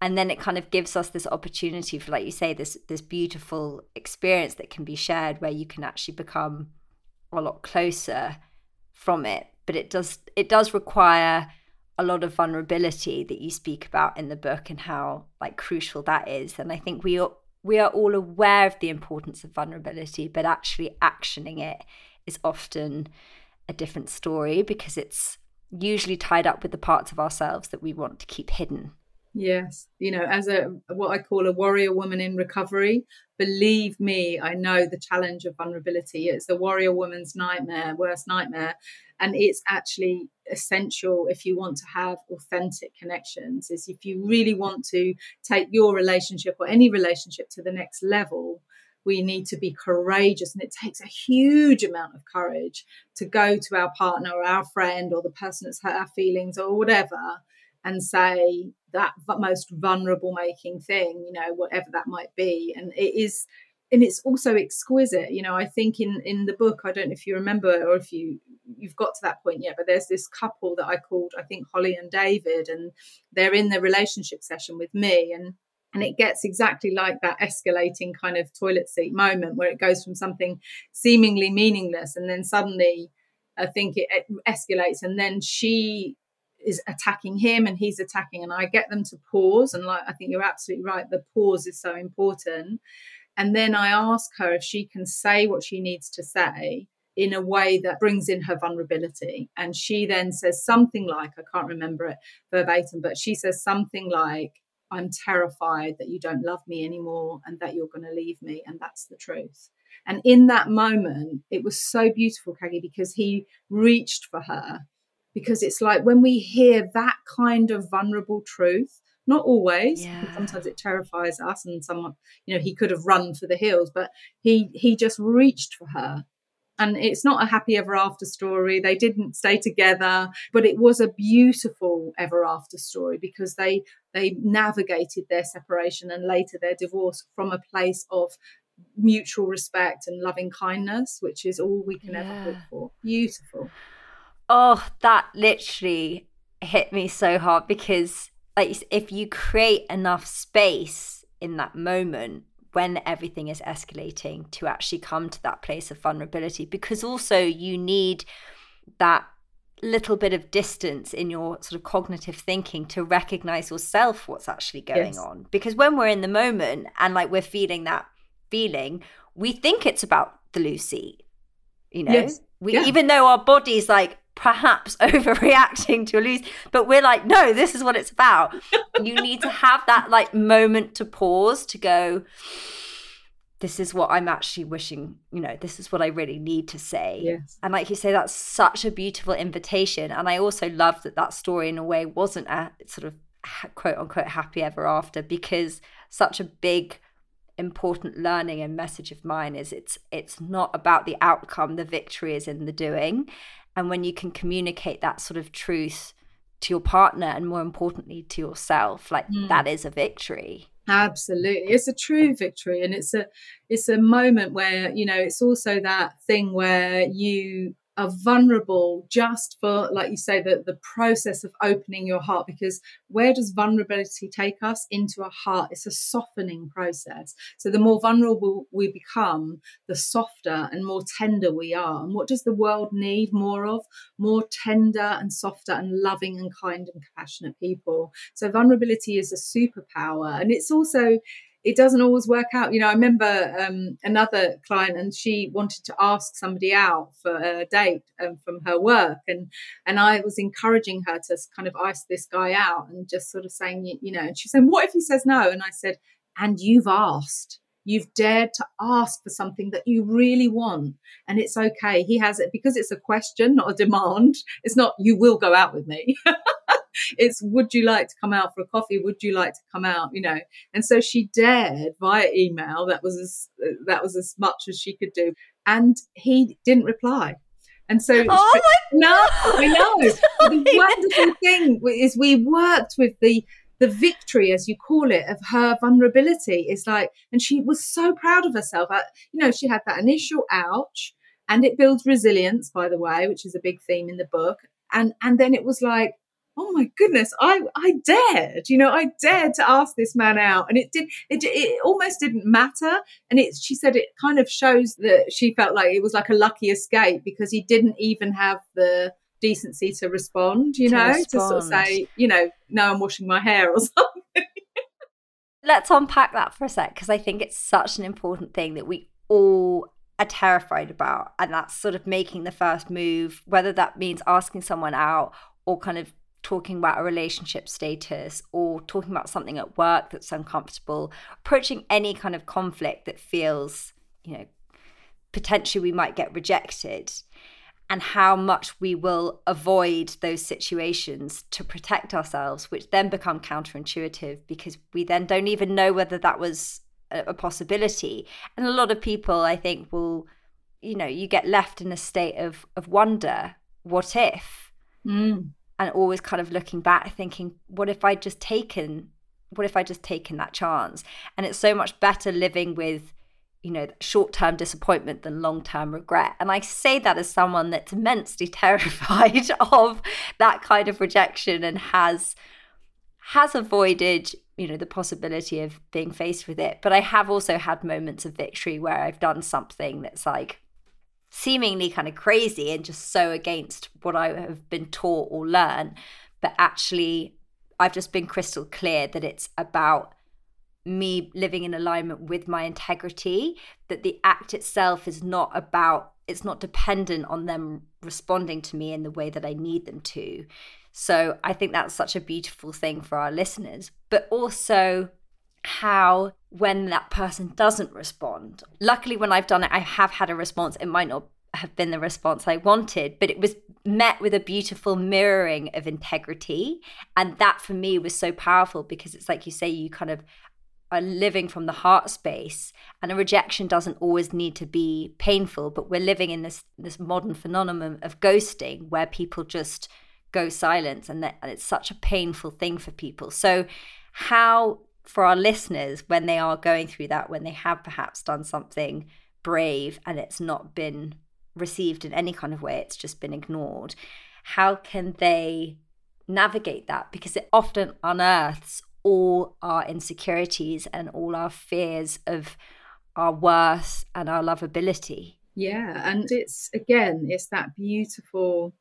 and then it kind of gives us this opportunity for like you say this this beautiful experience that can be shared where you can actually become a lot closer from it but it does it does require a lot of vulnerability that you speak about in the book and how like crucial that is and i think we we are all aware of the importance of vulnerability but actually actioning it is often a different story because it's usually tied up with the parts of ourselves that we want to keep hidden Yes, you know, as a what I call a warrior woman in recovery, believe me, I know the challenge of vulnerability. It's the warrior woman's nightmare, worst nightmare, and it's actually essential if you want to have authentic connections. Is if you really want to take your relationship or any relationship to the next level, we need to be courageous and it takes a huge amount of courage to go to our partner or our friend or the person that's hurt our feelings or whatever and say that most vulnerable making thing, you know, whatever that might be. And it is, and it's also exquisite. You know, I think in in the book, I don't know if you remember or if you you've got to that point yet, but there's this couple that I called, I think Holly and David, and they're in the relationship session with me, and and it gets exactly like that escalating kind of toilet seat moment where it goes from something seemingly meaningless and then suddenly I think it, escalates and then she is attacking him and he's attacking and i get them to pause and like i think you're absolutely right the pause is so important. And then i ask her if she can say what she needs to say in a way that brings in her vulnerability. And she then says something like i can't remember it verbatim but she says something like i'm terrified that you don't love me anymore and that you're going to leave me and that's the truth. And in that moment it was so beautiful Caggie because he reached for her because it's like when we hear that kind of vulnerable truth not always yeah. sometimes it terrifies us and someone you know he could have run for the hills but he he just reached for her and it's not a happy ever after story they didn't stay together but it was a beautiful ever after story because they they navigated their separation and later their divorce from a place of mutual respect and loving kindness which is all we can yeah. ever hope for beautiful Oh, that literally hit me so hard because like if you create enough space in that moment when everything is escalating to actually come to that place of vulnerability because also you need that little bit of distance in your sort of cognitive thinking to recognize yourself what's actually going yes. on because when we're in the moment and like we're feeling that feeling we think it's about the loo seat you know yes. we yeah. even though our body's like perhaps [laughs] overreacting to a lose but we're like no this is what it's about. You need to have that like moment to pause to go this is what i'm actually wishing you know this is what i really need to say. Yes. and like you say that's such a beautiful invitation. And i also love that that story in a way wasn't a sort of quote unquote happy ever after because such a big important learning and message of mine is it's it's not about the outcome the victory is in the doing and when you can communicate that sort of truth to your partner and more importantly to yourself like mm. that is a victory absolutely it's a true victory and it's a it's a moment where you know it's also that thing where you are vulnerable just for, like you say, the, the process of opening your heart. Because where does vulnerability take us? Into a heart. It's a softening process. So the more vulnerable we become, the softer and more tender we are. And what does the world need more of? More tender and softer and loving and kind and compassionate people. So vulnerability is a superpower. And it's also, it doesn't always work out. You know, I remember um, another client, and she wanted to ask somebody out for a date um, from her work, and and I was encouraging her to kind of ice this guy out, and just sort of saying, you, you know, and she said, "What if he says no?" And I said, "And you've asked." You've dared to ask for something that you really want, and it's okay. He has it because it's a question, not a demand. It's not, you will go out with me. [laughs] it's would you like to come out for a coffee? Would you like to come out? You know? And so she dared via email that was as that was as much as she could do. And he didn't reply. And so oh my no i know. [laughs] The wonderful thing is we worked with the the victory as you call it of her vulnerability. Is like and she was so proud of herself. Uh, you know she had that initial ouch and it builds resilience by the way which is a big theme in the book. And and then it was like oh my goodness, I I dared, you know, I dared to ask this man out, and it did it it almost didn't matter, and it she said it kind of shows that she felt like it was like a lucky escape because he didn't even have the decency to respond, you to know, respond. to sort of say, you know, no, I'm washing my hair or [laughs] something. Let's unpack that for a sec because I think it's such an important thing that we all are terrified about and that's sort of making the first move whether that means asking someone out or kind of talking about a relationship status or talking about something at work that's uncomfortable, approaching any kind of conflict that feels, you know, potentially we might get rejected, and how much we will avoid those situations to protect ourselves, which then become counterintuitive because we then don't even know whether that was a, possibility. And a lot of people, I think, will, you know, you get left in a state of of wonder. What if? Mm and always kind of looking back thinking what if i just taken what if i just taken that chance? And it's so much better living with you know short-term disappointment than long-term regret. And i say that as someone that's immensely [laughs] terrified [laughs] of that kind of rejection and has has avoided you know the possibility of being faced with it. But i have also had moments of victory where i've done something that's like seemingly kind of crazy and just so against what I have been taught or learned. But actually, I've just been crystal clear that it's about me living in alignment with my integrity, that the act itself is not about, it's not dependent on them responding to me in the way that I need them to. So I think that's such a beautiful thing for our listeners, but also how when that person doesn't respond. Luckily, when I've done it, I have had a response. It might not have been the response I wanted, but it was met with a beautiful mirroring of integrity. And that for me was so powerful because it's like you say, you kind of are living from the heart space and a rejection doesn't always need to be painful but we're living in this this modern phenomenon of ghosting where people just go silent and, that, and it's such a painful thing for people so how for our listeners when they are going through that, when they have perhaps done something brave and it's not been received in any kind of way, it's just been ignored, how can they navigate that? Because it often unearths all our insecurities and all our fears of our worth and our lovability. Yeah. And it's again, it's that beautiful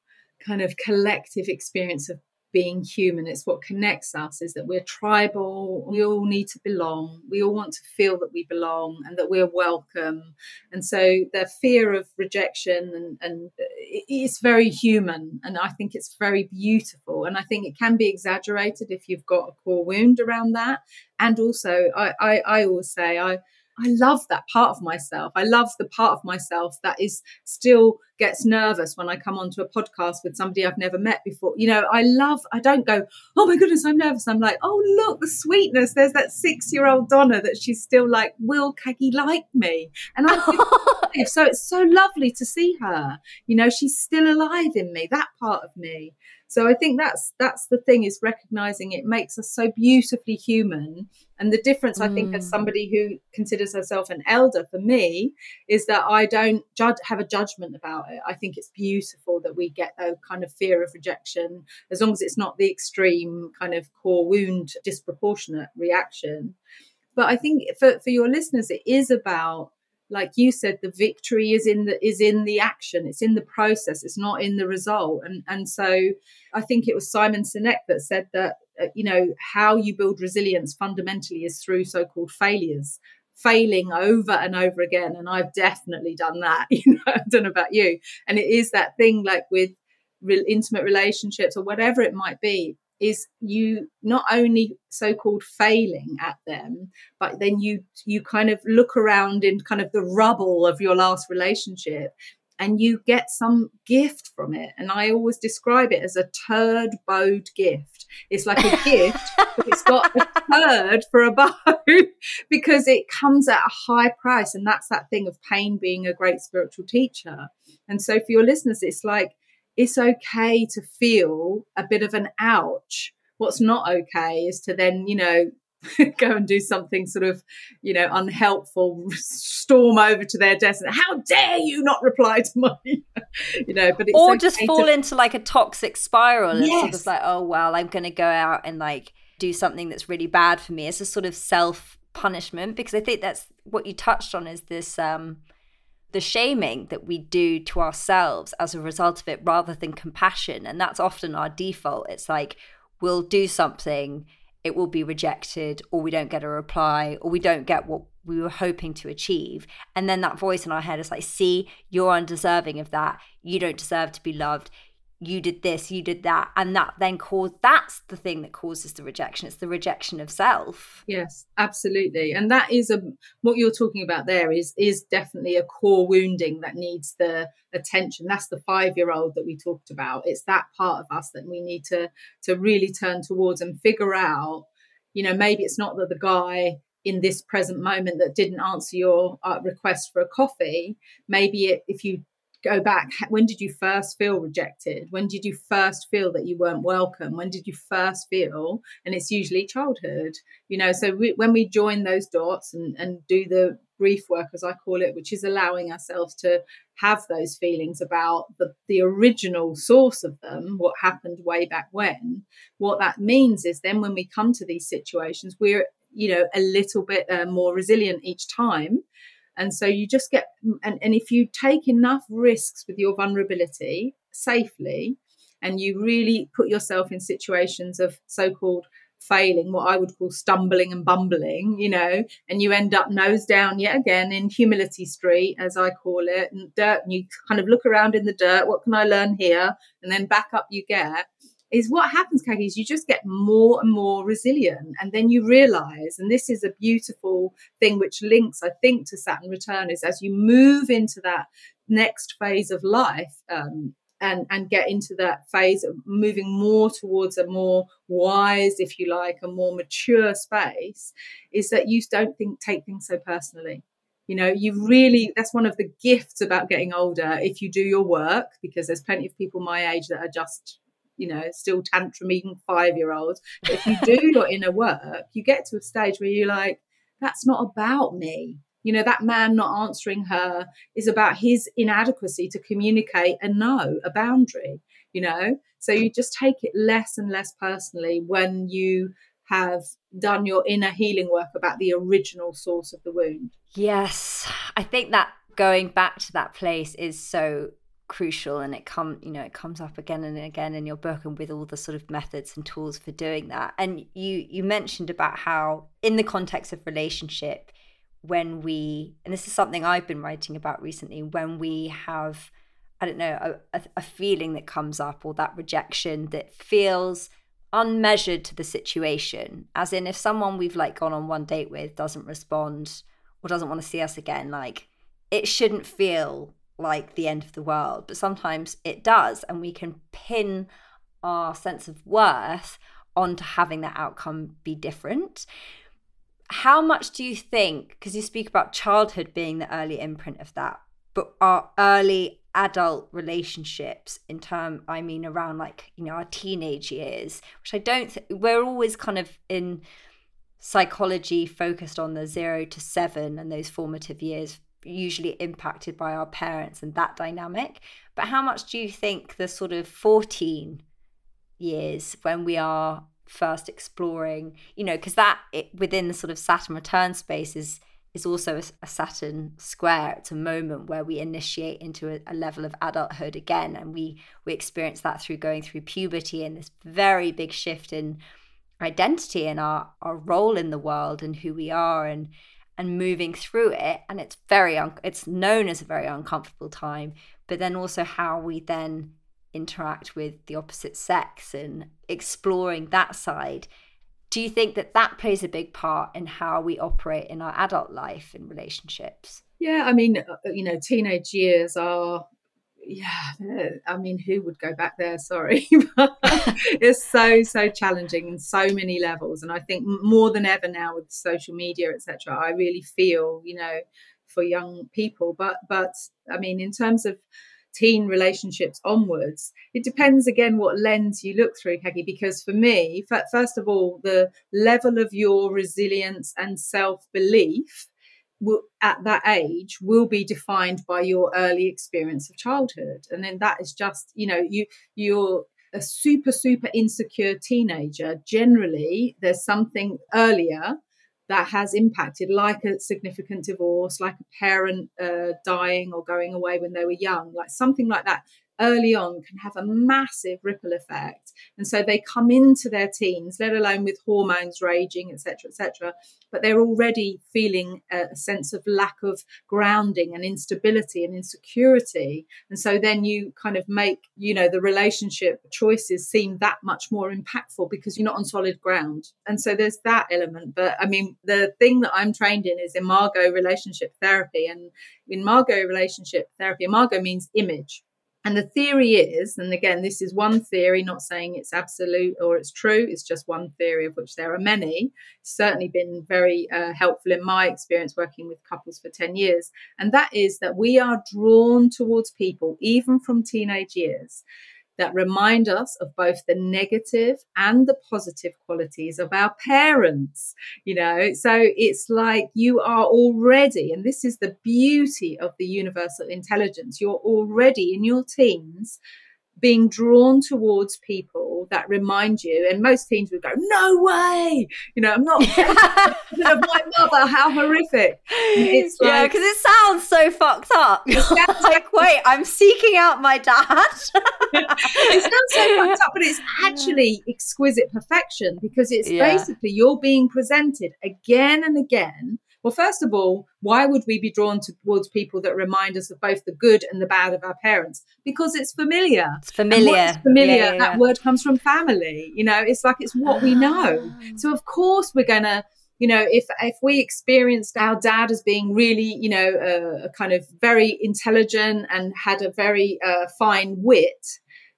kind of collective experience of being human. It's what connects us is that we're tribal. We all need to belong. We all want to feel that we belong and that we're welcome. And so the fear of rejection and, and uh, it's very human. And I think it's very beautiful. And I think it can be exaggerated if you've got a core wound around that. And also, I, I, I always say, I, I love that part of myself. I love the part of myself that is still gets nervous when I come onto a podcast with somebody I've never met before. You know, I love, I don't go, oh my goodness, I'm nervous. I'm like, oh, look, the sweetness. There's that six year old Donna that she's still like, will Caggie like me? And I'm [laughs] so it's so lovely to see her. You know, she's still alive in me, that part of me. So I think that's that's the thing is recognizing it makes us so beautifully human. And the difference, I think, as mm. somebody who considers herself an elder for me, is that I don't judge have a judgment about it. I think it's beautiful that we get a kind of fear of rejection, as long as it's not the extreme kind of core wound disproportionate reaction. But I think for, for your listeners, it is about like you said the victory is in the is in the action. It's in the process. It's not in the result. And and so i think it was simon sinek that said that uh, you know how you build resilience fundamentally is through so-called failures failing over and over again. And i've definitely done that [laughs] you know i don't know about you. And it is that thing like with real intimate relationships or whatever it might be is you not only so-called failing at them but then you you kind of look around in kind of the rubble of your last relationship and you get some gift from it. And i always describe it as a turd bowed gift. It's like a [laughs] gift but it's got a turd for a bow [laughs] because it comes at a high price. And that's that thing of pain being a great spiritual teacher. And so for your listeners it's like it's okay to feel a bit of an ouch. What's not okay is to then, you know, [laughs] go and do something sort of, you know, unhelpful, storm over to their desk and how dare you not reply to my, [laughs] you know, but or okay just fall to... into like a toxic spiral yes. and sort of like, oh well, I'm going to go out and like do something that's really bad for me. It's a sort of self punishment because I think that's what you touched on is this um the shaming that we do to ourselves as a result of it rather than compassion. And that's often our default. It's like we'll do something, it will be rejected, or we don't get a reply, or we don't get what we were hoping to achieve. And then that voice in our head is like, see, you're undeserving of that. You don't deserve to be loved you did this, you did that, and that then caused that's the thing that causes the rejection. It's the rejection of self. Yes, absolutely, and that is a what you're talking about. There is is definitely a core wounding that needs the attention. That's the five year old that we talked about. It's that part of us that we need to to really turn towards and figure out. You know, maybe it's not that the guy in this present moment that didn't answer your uh, request for a coffee. Maybe it, if you go back when did you first feel rejected? When did you first feel that you weren't welcome? When did you first feel and it's usually childhood you know? So we, when we join those dots and, and do the grief work as i call it which is allowing ourselves to have those feelings about the, the original source of them what happened way back when what that means is then when we come to these situations we're you know a little bit uh, more resilient each time and so you just get, and, and if you take enough risks with your vulnerability safely, and you really put yourself in situations of so called failing, what I would call stumbling and bumbling, you know, and you end up nose down yet again in humility street, as I call it, and dirt, and you kind of look around in the dirt, what can I learn here? And then back up you get is what happens, Caggie, is you just get more and more resilient. And then you realize, and this is a beautiful thing which links, I think, to Saturn return, is as you move into that next phase of life, um, and, and get into that phase of moving more towards a more wise, if you like, a more mature space, is that you don't think take things so personally you know you really that's one of the gifts about getting older if you do your work because there's plenty of people my age that are just you know, still tantrum tantruming five year olds. If you do [laughs] your inner work, you get to a stage where you're like, that's not about me. You know, that man not answering her is about his inadequacy to communicate a no, a boundary, you know? So you just take it less and less personally when you have done your inner healing work about the original source of the wound. Yes. I think that going back to that place is so crucial and it come you know it comes up again and again in your book and with all the sort of methods and tools for doing that. And you you mentioned about how in the context of relationship when we and this is something i've been writing about recently when we have i don't know a, a feeling that comes up or that rejection that feels unmeasured to the situation as in if someone we've like gone on one date with doesn't respond or doesn't want to see us again, like it shouldn't feel like the end of the world, but sometimes it does. And we can pin our sense of worth onto having that outcome be different. How much do you think, because you speak about childhood being the early imprint of that, but our early adult relationships in term i mean around like you know our teenage years which i don't th- we're always kind of in psychology focused on the 0 to 7 and those formative years usually impacted by our parents and that dynamic but how much do you think the sort of 14 years when we are first exploring you know because that it, within the sort of saturn return space is is also a, a, Saturn square. It's a moment where we initiate into a, a, level of adulthood again, and we we experience that through going through puberty and this very big shift in identity and our our role in the world and who we are and and moving through it. And it's very un- it's known as a very uncomfortable time, but then also how we then interact with the opposite sex and exploring that side do you think that that plays a big part in how we operate in our adult life in relationships yeah i mean uh, you know teenage years are yeah i mean who would go back there [laughs] sorry it's so so challenging in so many levels and i think more than ever now with social media etc i really feel you know for young people but but i mean in terms of teen relationships onwards, it depends again what lens you look through, Caggie. Because for me, first of all, the level of your resilience and self belief at that age will be defined by your early experience of childhood, and then that is just you know you you're a super super insecure teenager. Generally, there's something earlier that has impacted, like a significant divorce, like a parent uh, dying or going away when they were young, like something like that early on can have a massive ripple effect. And so they come into their teens, let alone with hormones raging, etc., etc. But they're already feeling a sense of lack of grounding and instability and insecurity. And so then you kind of make, you know, the relationship choices seem that much more impactful because you're not on solid ground. And so there's that element. But I mean, the thing that I'm trained in is imago relationship therapy. And in imago relationship therapy, imago means image. And the theory is, and again, this is one theory, not saying it's absolute or it's true, it's just one theory of which there are many. It's certainly been very uh, helpful in my experience working with couples for 10 years. And that is that we are drawn towards people, even from teenage years, that remind us of both the negative and the positive qualities of our parents you know? So it's like you are already and this is the beauty of the universal intelligence you're already in your teens being drawn towards people that remind you, and most teens would go, "No way!" You know, I'm not [laughs] [laughs] of my mother. How horrific! [laughs] It's like, yeah, because it sounds so fucked up. like, wait, I'm seeking out my dad. it sounds so fucked up, but it's actually exquisite perfection because it's yeah. basically you're being presented again and again well, first of all, why would we be drawn towards people that remind us of both the good and the bad of our parents? Because it's familiar. It's familiar. familiar. Yeah, yeah, that word comes from family. You know, it's like it's what we know. Ah. So of course we're gonna you know if if we experienced our dad as being really you know uh, kind of very intelligent and had a very uh, fine wit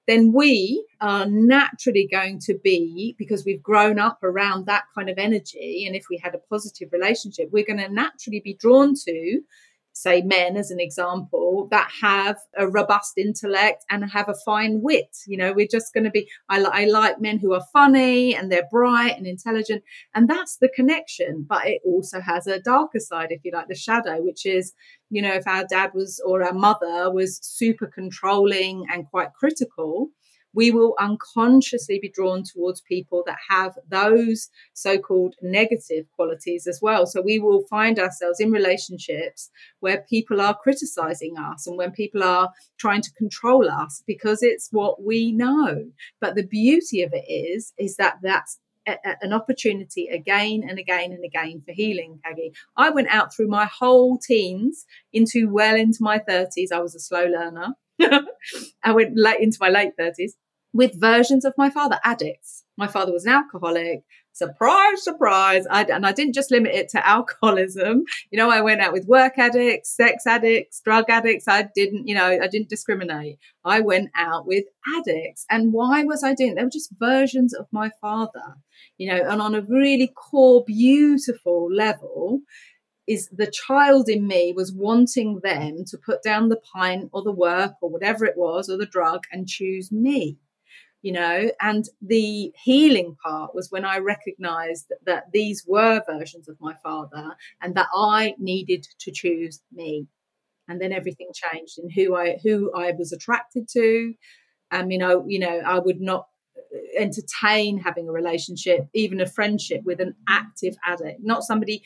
then we are naturally going to be, because we've grown up around that kind of energy, and if we had a positive relationship, we're going to naturally be drawn to say men as an example that have a robust intellect and have a fine wit. You know we're just going to be I, I, like men who are funny and they're bright and intelligent and that's the connection. But it also has a darker side if you like the shadow which is you know if our dad was or our mother was super controlling and quite critical we will unconsciously be drawn towards people that have those so called negative qualities as well. So we will find ourselves in relationships where people are criticizing us and when people are trying to control us because it's what we know. But the beauty of it is, is that that's an opportunity again and again and again for healing, Caggie. I went out through my whole teens into well into my 30s. I was a slow learner. [laughs] I went late into my late 30s with versions of my father, addicts. My father was an alcoholic, surprise, surprise. I, and I didn't just limit it to alcoholism. You know, I went out with work addicts, sex addicts, drug addicts. I didn't, you know, I didn't discriminate. I went out with addicts. And why was I doing? They were just versions of my father, you know, and on a really core, beautiful level is the child in me was wanting them to put down the pint or the work or whatever it was or the drug and choose me you know? And the healing part was when i recognized that, these were versions of my father and that i needed to choose me. And then everything changed in who i who i was attracted to. Um you know you know i would not entertain having a relationship, even a friendship with an active addict, not somebody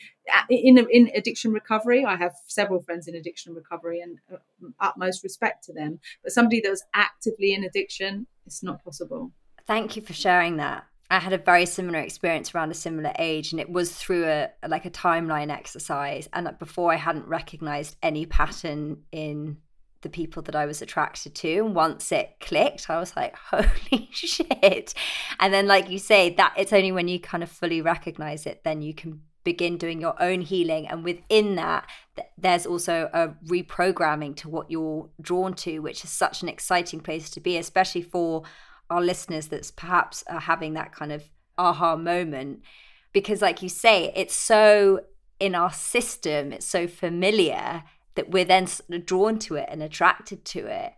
in in addiction recovery. I have several friends in addiction recovery, and uh, utmost respect to them. But somebody that was actively in addiction, it's not possible. Thank you for sharing that. I had a very similar experience around a similar age, and it was through a like a timeline exercise. And before, I hadn't recognized any pattern in the people that I was attracted to. And once it clicked, I was like, [laughs] holy shit. And then, like you say, that it's only when you kind of fully recognize it, then you can begin doing your own healing. And within that, th- there's also a reprogramming to what you're drawn to, which is such an exciting place to be, especially for our listeners that's perhaps are having that kind of aha moment. Because, like you say, it's so in our system, it's so familiar that we're then drawn to it and attracted to it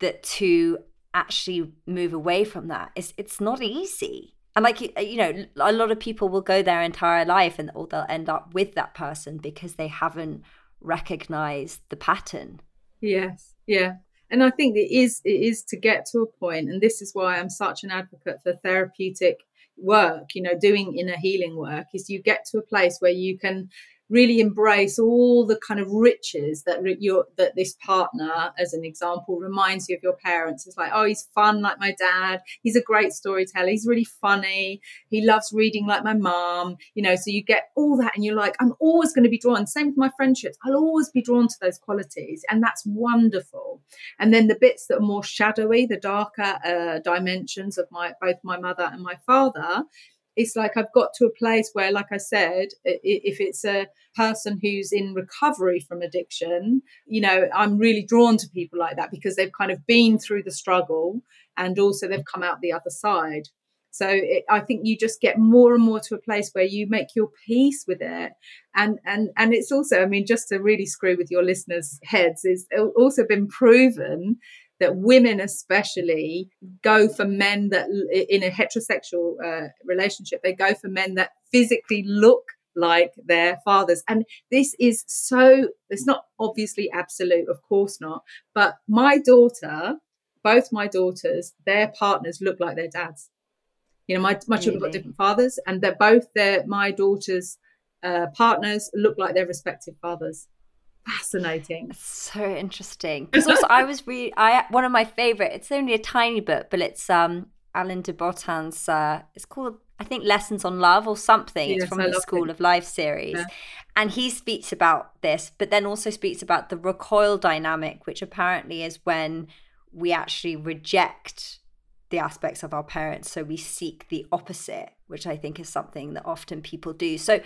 that to actually move away from that is it's not easy. And like you know a lot of people will go their entire life and or they'll end up with that person because they haven't recognized the pattern. Yes yeah. And i think it is it is to get to a point and this is why i'm such an advocate for therapeutic work you know doing inner healing work is you get to a place where you can really embrace all the kind of riches that your that this partner as an example reminds you of your parents. It's like oh he's fun like my dad. He's a great storyteller. He's really funny. He loves reading like my mom you know so you get all that and you're like i'm always going to be drawn. Same with my friendships. I'll always be drawn to those qualities and that's wonderful. And then the bits that are more shadowy the darker uh, dimensions of my both my mother and my father it's like I've got to a place where, like I said, if it's a person who's in recovery from addiction, you know, I'm really drawn to people like that because they've kind of been through the struggle and also they've come out the other side. So it, I think you just get more and more to a place where you make your peace with it, and and and it's also, I mean, just to really screw with your listeners' heads, is also been proven that women especially go for men that in a heterosexual uh, relationship they go for men that physically look like their fathers. And this is so it's not obviously absolute of course not but my daughter both my daughters their partners look like their dads. You know my, my children got different fathers and they're both their my daughters uh, partners look like their respective fathers fascinating. so interesting. [laughs] Because also I was read I one of my favorite. It's only a tiny book, but it's um Alain de Botton's. Uh, it's called I think Lessons on Love or something. Yes, it's from I the School it. of Life series. Yeah. And he speaks about this, but then also speaks about the recoil dynamic, which apparently is when we actually reject the aspects of our parents. So we seek the opposite, which I think is something that often people do. So,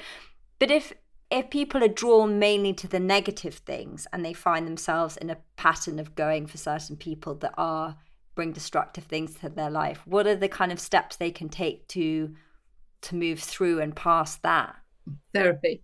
but if if people are drawn mainly to the negative things and they find themselves in a pattern of going for certain people that are bring destructive things to their life what are the kind of steps they can take to to move through and past that? Therapy.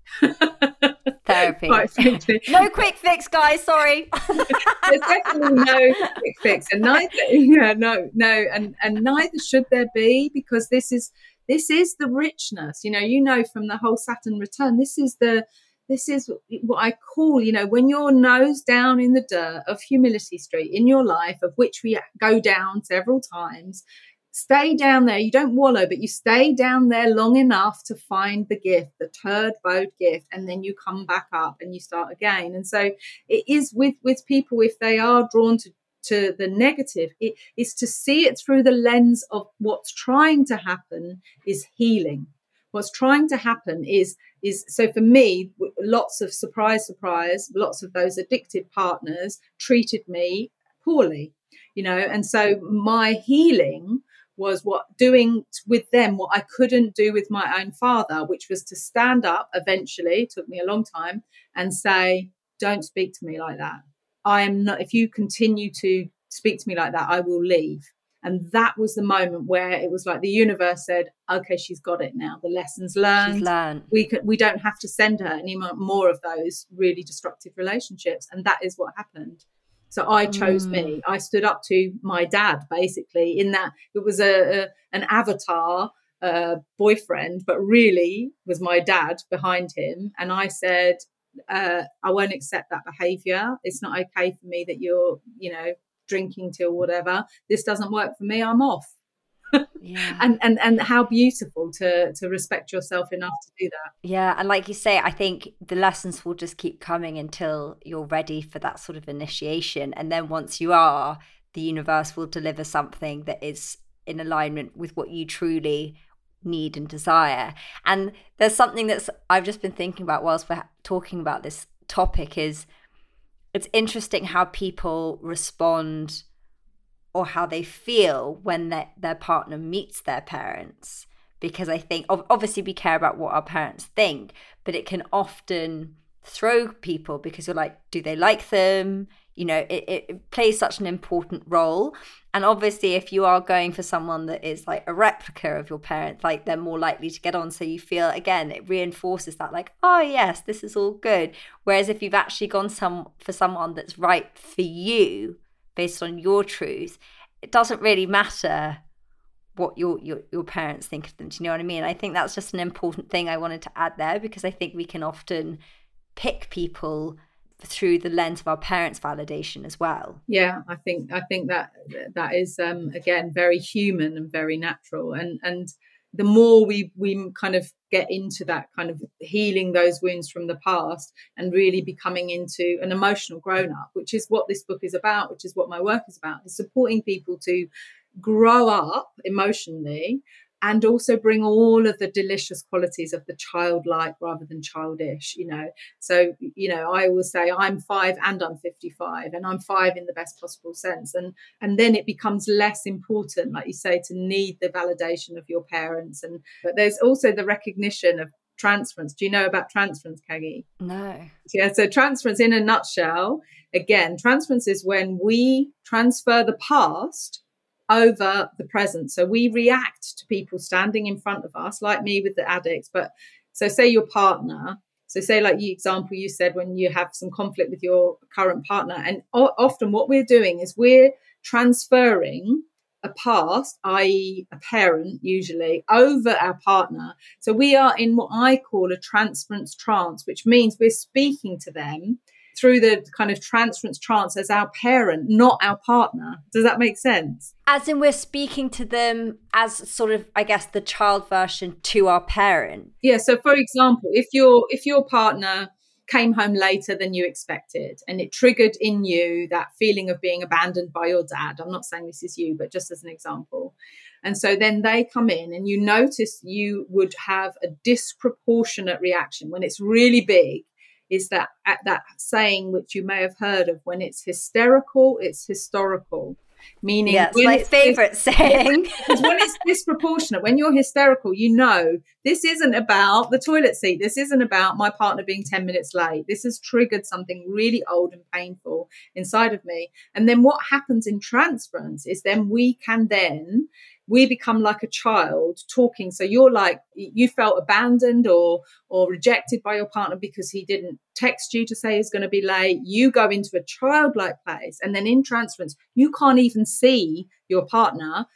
Therapy. [laughs] No quick fix guys sorry. [laughs] There's definitely no quick fix and neither [laughs] yeah no no and and neither should there be because this is this is the richness you know you know from the whole saturn return this is the this is what I call, you know, when you're nose down in the dirt of humility street in your life, of which we go down several times, stay down there. You don't wallow, but you stay down there long enough to find the gift, the third boat gift, and then you come back up and you start again. And so it is with with people if they are drawn to to the negative it is to see it through the lens of what's trying to happen is healing what's trying to happen is is so for me lots of surprise surprise lots of those addicted partners treated me poorly you know and so my healing was what doing with them what I couldn't do with my own father, which was to stand up eventually, took me a long time, and say, Don't speak to me like that. I am not, if you continue to speak to me like that, I will leave. And that was the moment where it was like the universe said, "Okay, she's got it now. The lessons learned. She's learned. We can, we don't have to send her any more of those really destructive relationships." And that is what happened. So I chose mm. me. I stood up to my dad, basically, in that it was a, a an avatar uh, boyfriend, but really was my dad behind him. And I said, uh, I won't accept that behavior. It's not okay for me that you're, you know, drinking till whatever. This doesn't work for me. I'm off. yeah. [laughs] and and and how beautiful to to respect yourself enough to do that yeah and like you say i think the lessons will just keep coming until you're ready for that sort of initiation and then once you are the universe will deliver something that is in alignment with what you truly need and desire. And there's something that's i've just been thinking about whilst we're talking about this topic is it's interesting how people respond or how they feel when their, their partner meets their parents. Because i think obviously we care about what our parents think but it can often throw people because you're like do they like them you know it, it plays such an important role. And obviously if you are going for someone that is like a replica of your parents like they're more likely to get on. So you feel again it reinforces that like oh yes this is all good. Whereas if you've actually gone some for someone that's right for you based on your truth it doesn't really matter what your, your your parents think of them. Do you know what i mean? I think that's just an important thing i wanted to add there because i think we can often pick people through the lens of our parents validation as well. Yeah i think i think that that is um again very human and very natural. And and the more we we kind of get into that kind of healing those wounds from the past and really becoming into an emotional grown up which is what this book is about which is what my work is about is supporting people to grow up emotionally and also bring all of the delicious qualities of the childlike rather than childish you know. So you know i always say i'm 5 and i'm 55 and i'm 5 in the best possible sense and and then it becomes less important like you say to need the validation of your parents and but there's also the recognition of transference. Do you know about transference Caggie? no. Yeah so transference in a nutshell again transference is when we transfer the past over the present. So we react to people standing in front of us, like me with the addicts. But so, say your partner, so say like the example you said when you have some conflict with your current partner, and o- often what we're doing is we're transferring a past, i.e., a parent usually, over our partner. So we are in what I call a transference trance, which means we're speaking to them through the kind of transference trance as our parent, not our partner. Does that make sense? As in, we're speaking to them as sort of, I guess, the child version to our parent. Yeah. So, for example, if your if your partner came home later than you expected and it triggered in you that feeling of being abandoned by your dad i'm not saying this is you but just as an example and so then they come in and you notice you would have a disproportionate reaction when it's really big is that that saying which you may have heard of when it's hysterical, it's historical. Meaning, yeah, it's my favorite saying. because when it's [laughs] disproportionate, when you're hysterical, you know this isn't about the toilet seat. This isn't about my partner being 10 minutes late. This has triggered something really old and painful inside of me. And then what happens in transference is then we can then we become like a child talking so you're like you felt abandoned or or rejected by your partner because he didn't text you to say he's going to be late you go into a childlike place and then in transference you can't even see your partner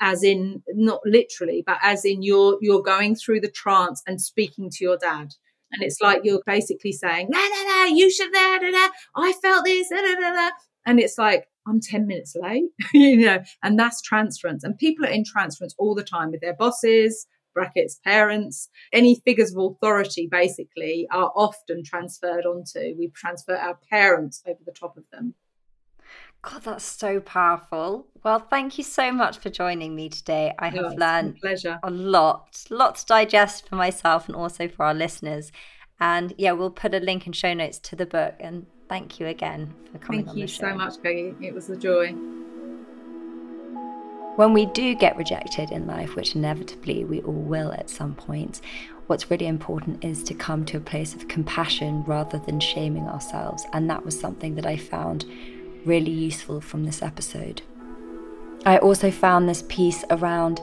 as in not literally but as in you're you're going through the trance and speaking to your dad and it's like you're basically saying no no no you should da, da, da. i felt this da, da, da. and it's like I'm 10 minutes late, [laughs] you know, and that's transference. And people are in transference all the time with their bosses, brackets, parents, any figures of authority basically are often transferred onto. We transfer our parents over the top of them. God, that's so powerful. Well, thank you so much for joining me today. I have oh, learned pleasure. a lot, a lot to digest for myself and also for our listeners. And yeah, we'll put a link in show notes to the book. And thank you again for coming thank on the show. Thank you so much, Caggie. It was a joy. when we do get rejected in life, which inevitably we all will at some point, what's really important is to come to a place of compassion rather than shaming ourselves. And that was something that I found really useful from this episode. I also found this piece around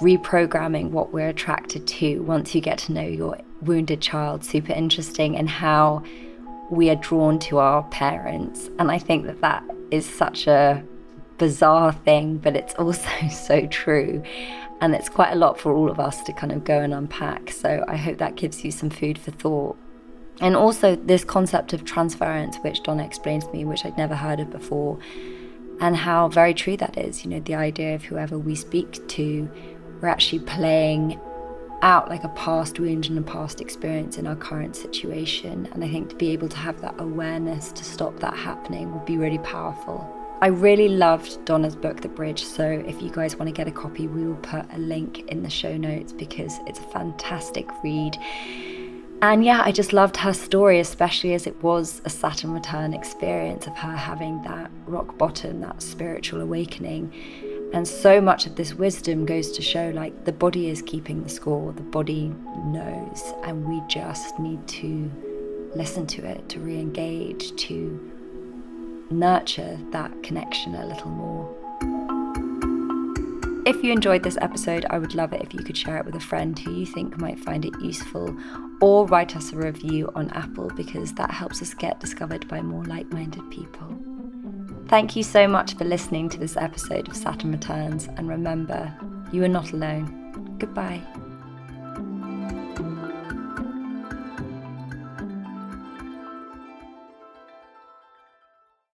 reprogramming what we're attracted to once you get to know your wounded child super interesting and how we are drawn to our parents. And I think that that is such a bizarre thing, but it's also [laughs] so true. And it's quite a lot for all of us to kind of go and unpack. So I hope that gives you some food for thought. And also, this concept of transference, which Donna explained to me, which I'd never heard of before, and how very true that is. You know, the idea of whoever we speak to, we're actually playing out like a past wound and a past experience in our current situation. And I think to be able to have that awareness to stop that happening would be really powerful. I really loved Donna's book, The Bridge. So if you guys want to get a copy, we will put a link in the show notes because it's a fantastic read. And yeah, I just loved her story, especially as it was a Saturn return experience of her having that rock bottom, that spiritual awakening. And so much of this wisdom goes to show like the body is keeping the score, the body knows, and we just need to listen to it, to re engage, to nurture that connection a little more. If you enjoyed this episode, I would love it if you could share it with a friend who you think might find it useful, or write us a review on Apple because that helps us get discovered by more like minded people. Thank you so much for listening to this episode of Saturn Returns, and remember, you are not alone. Goodbye.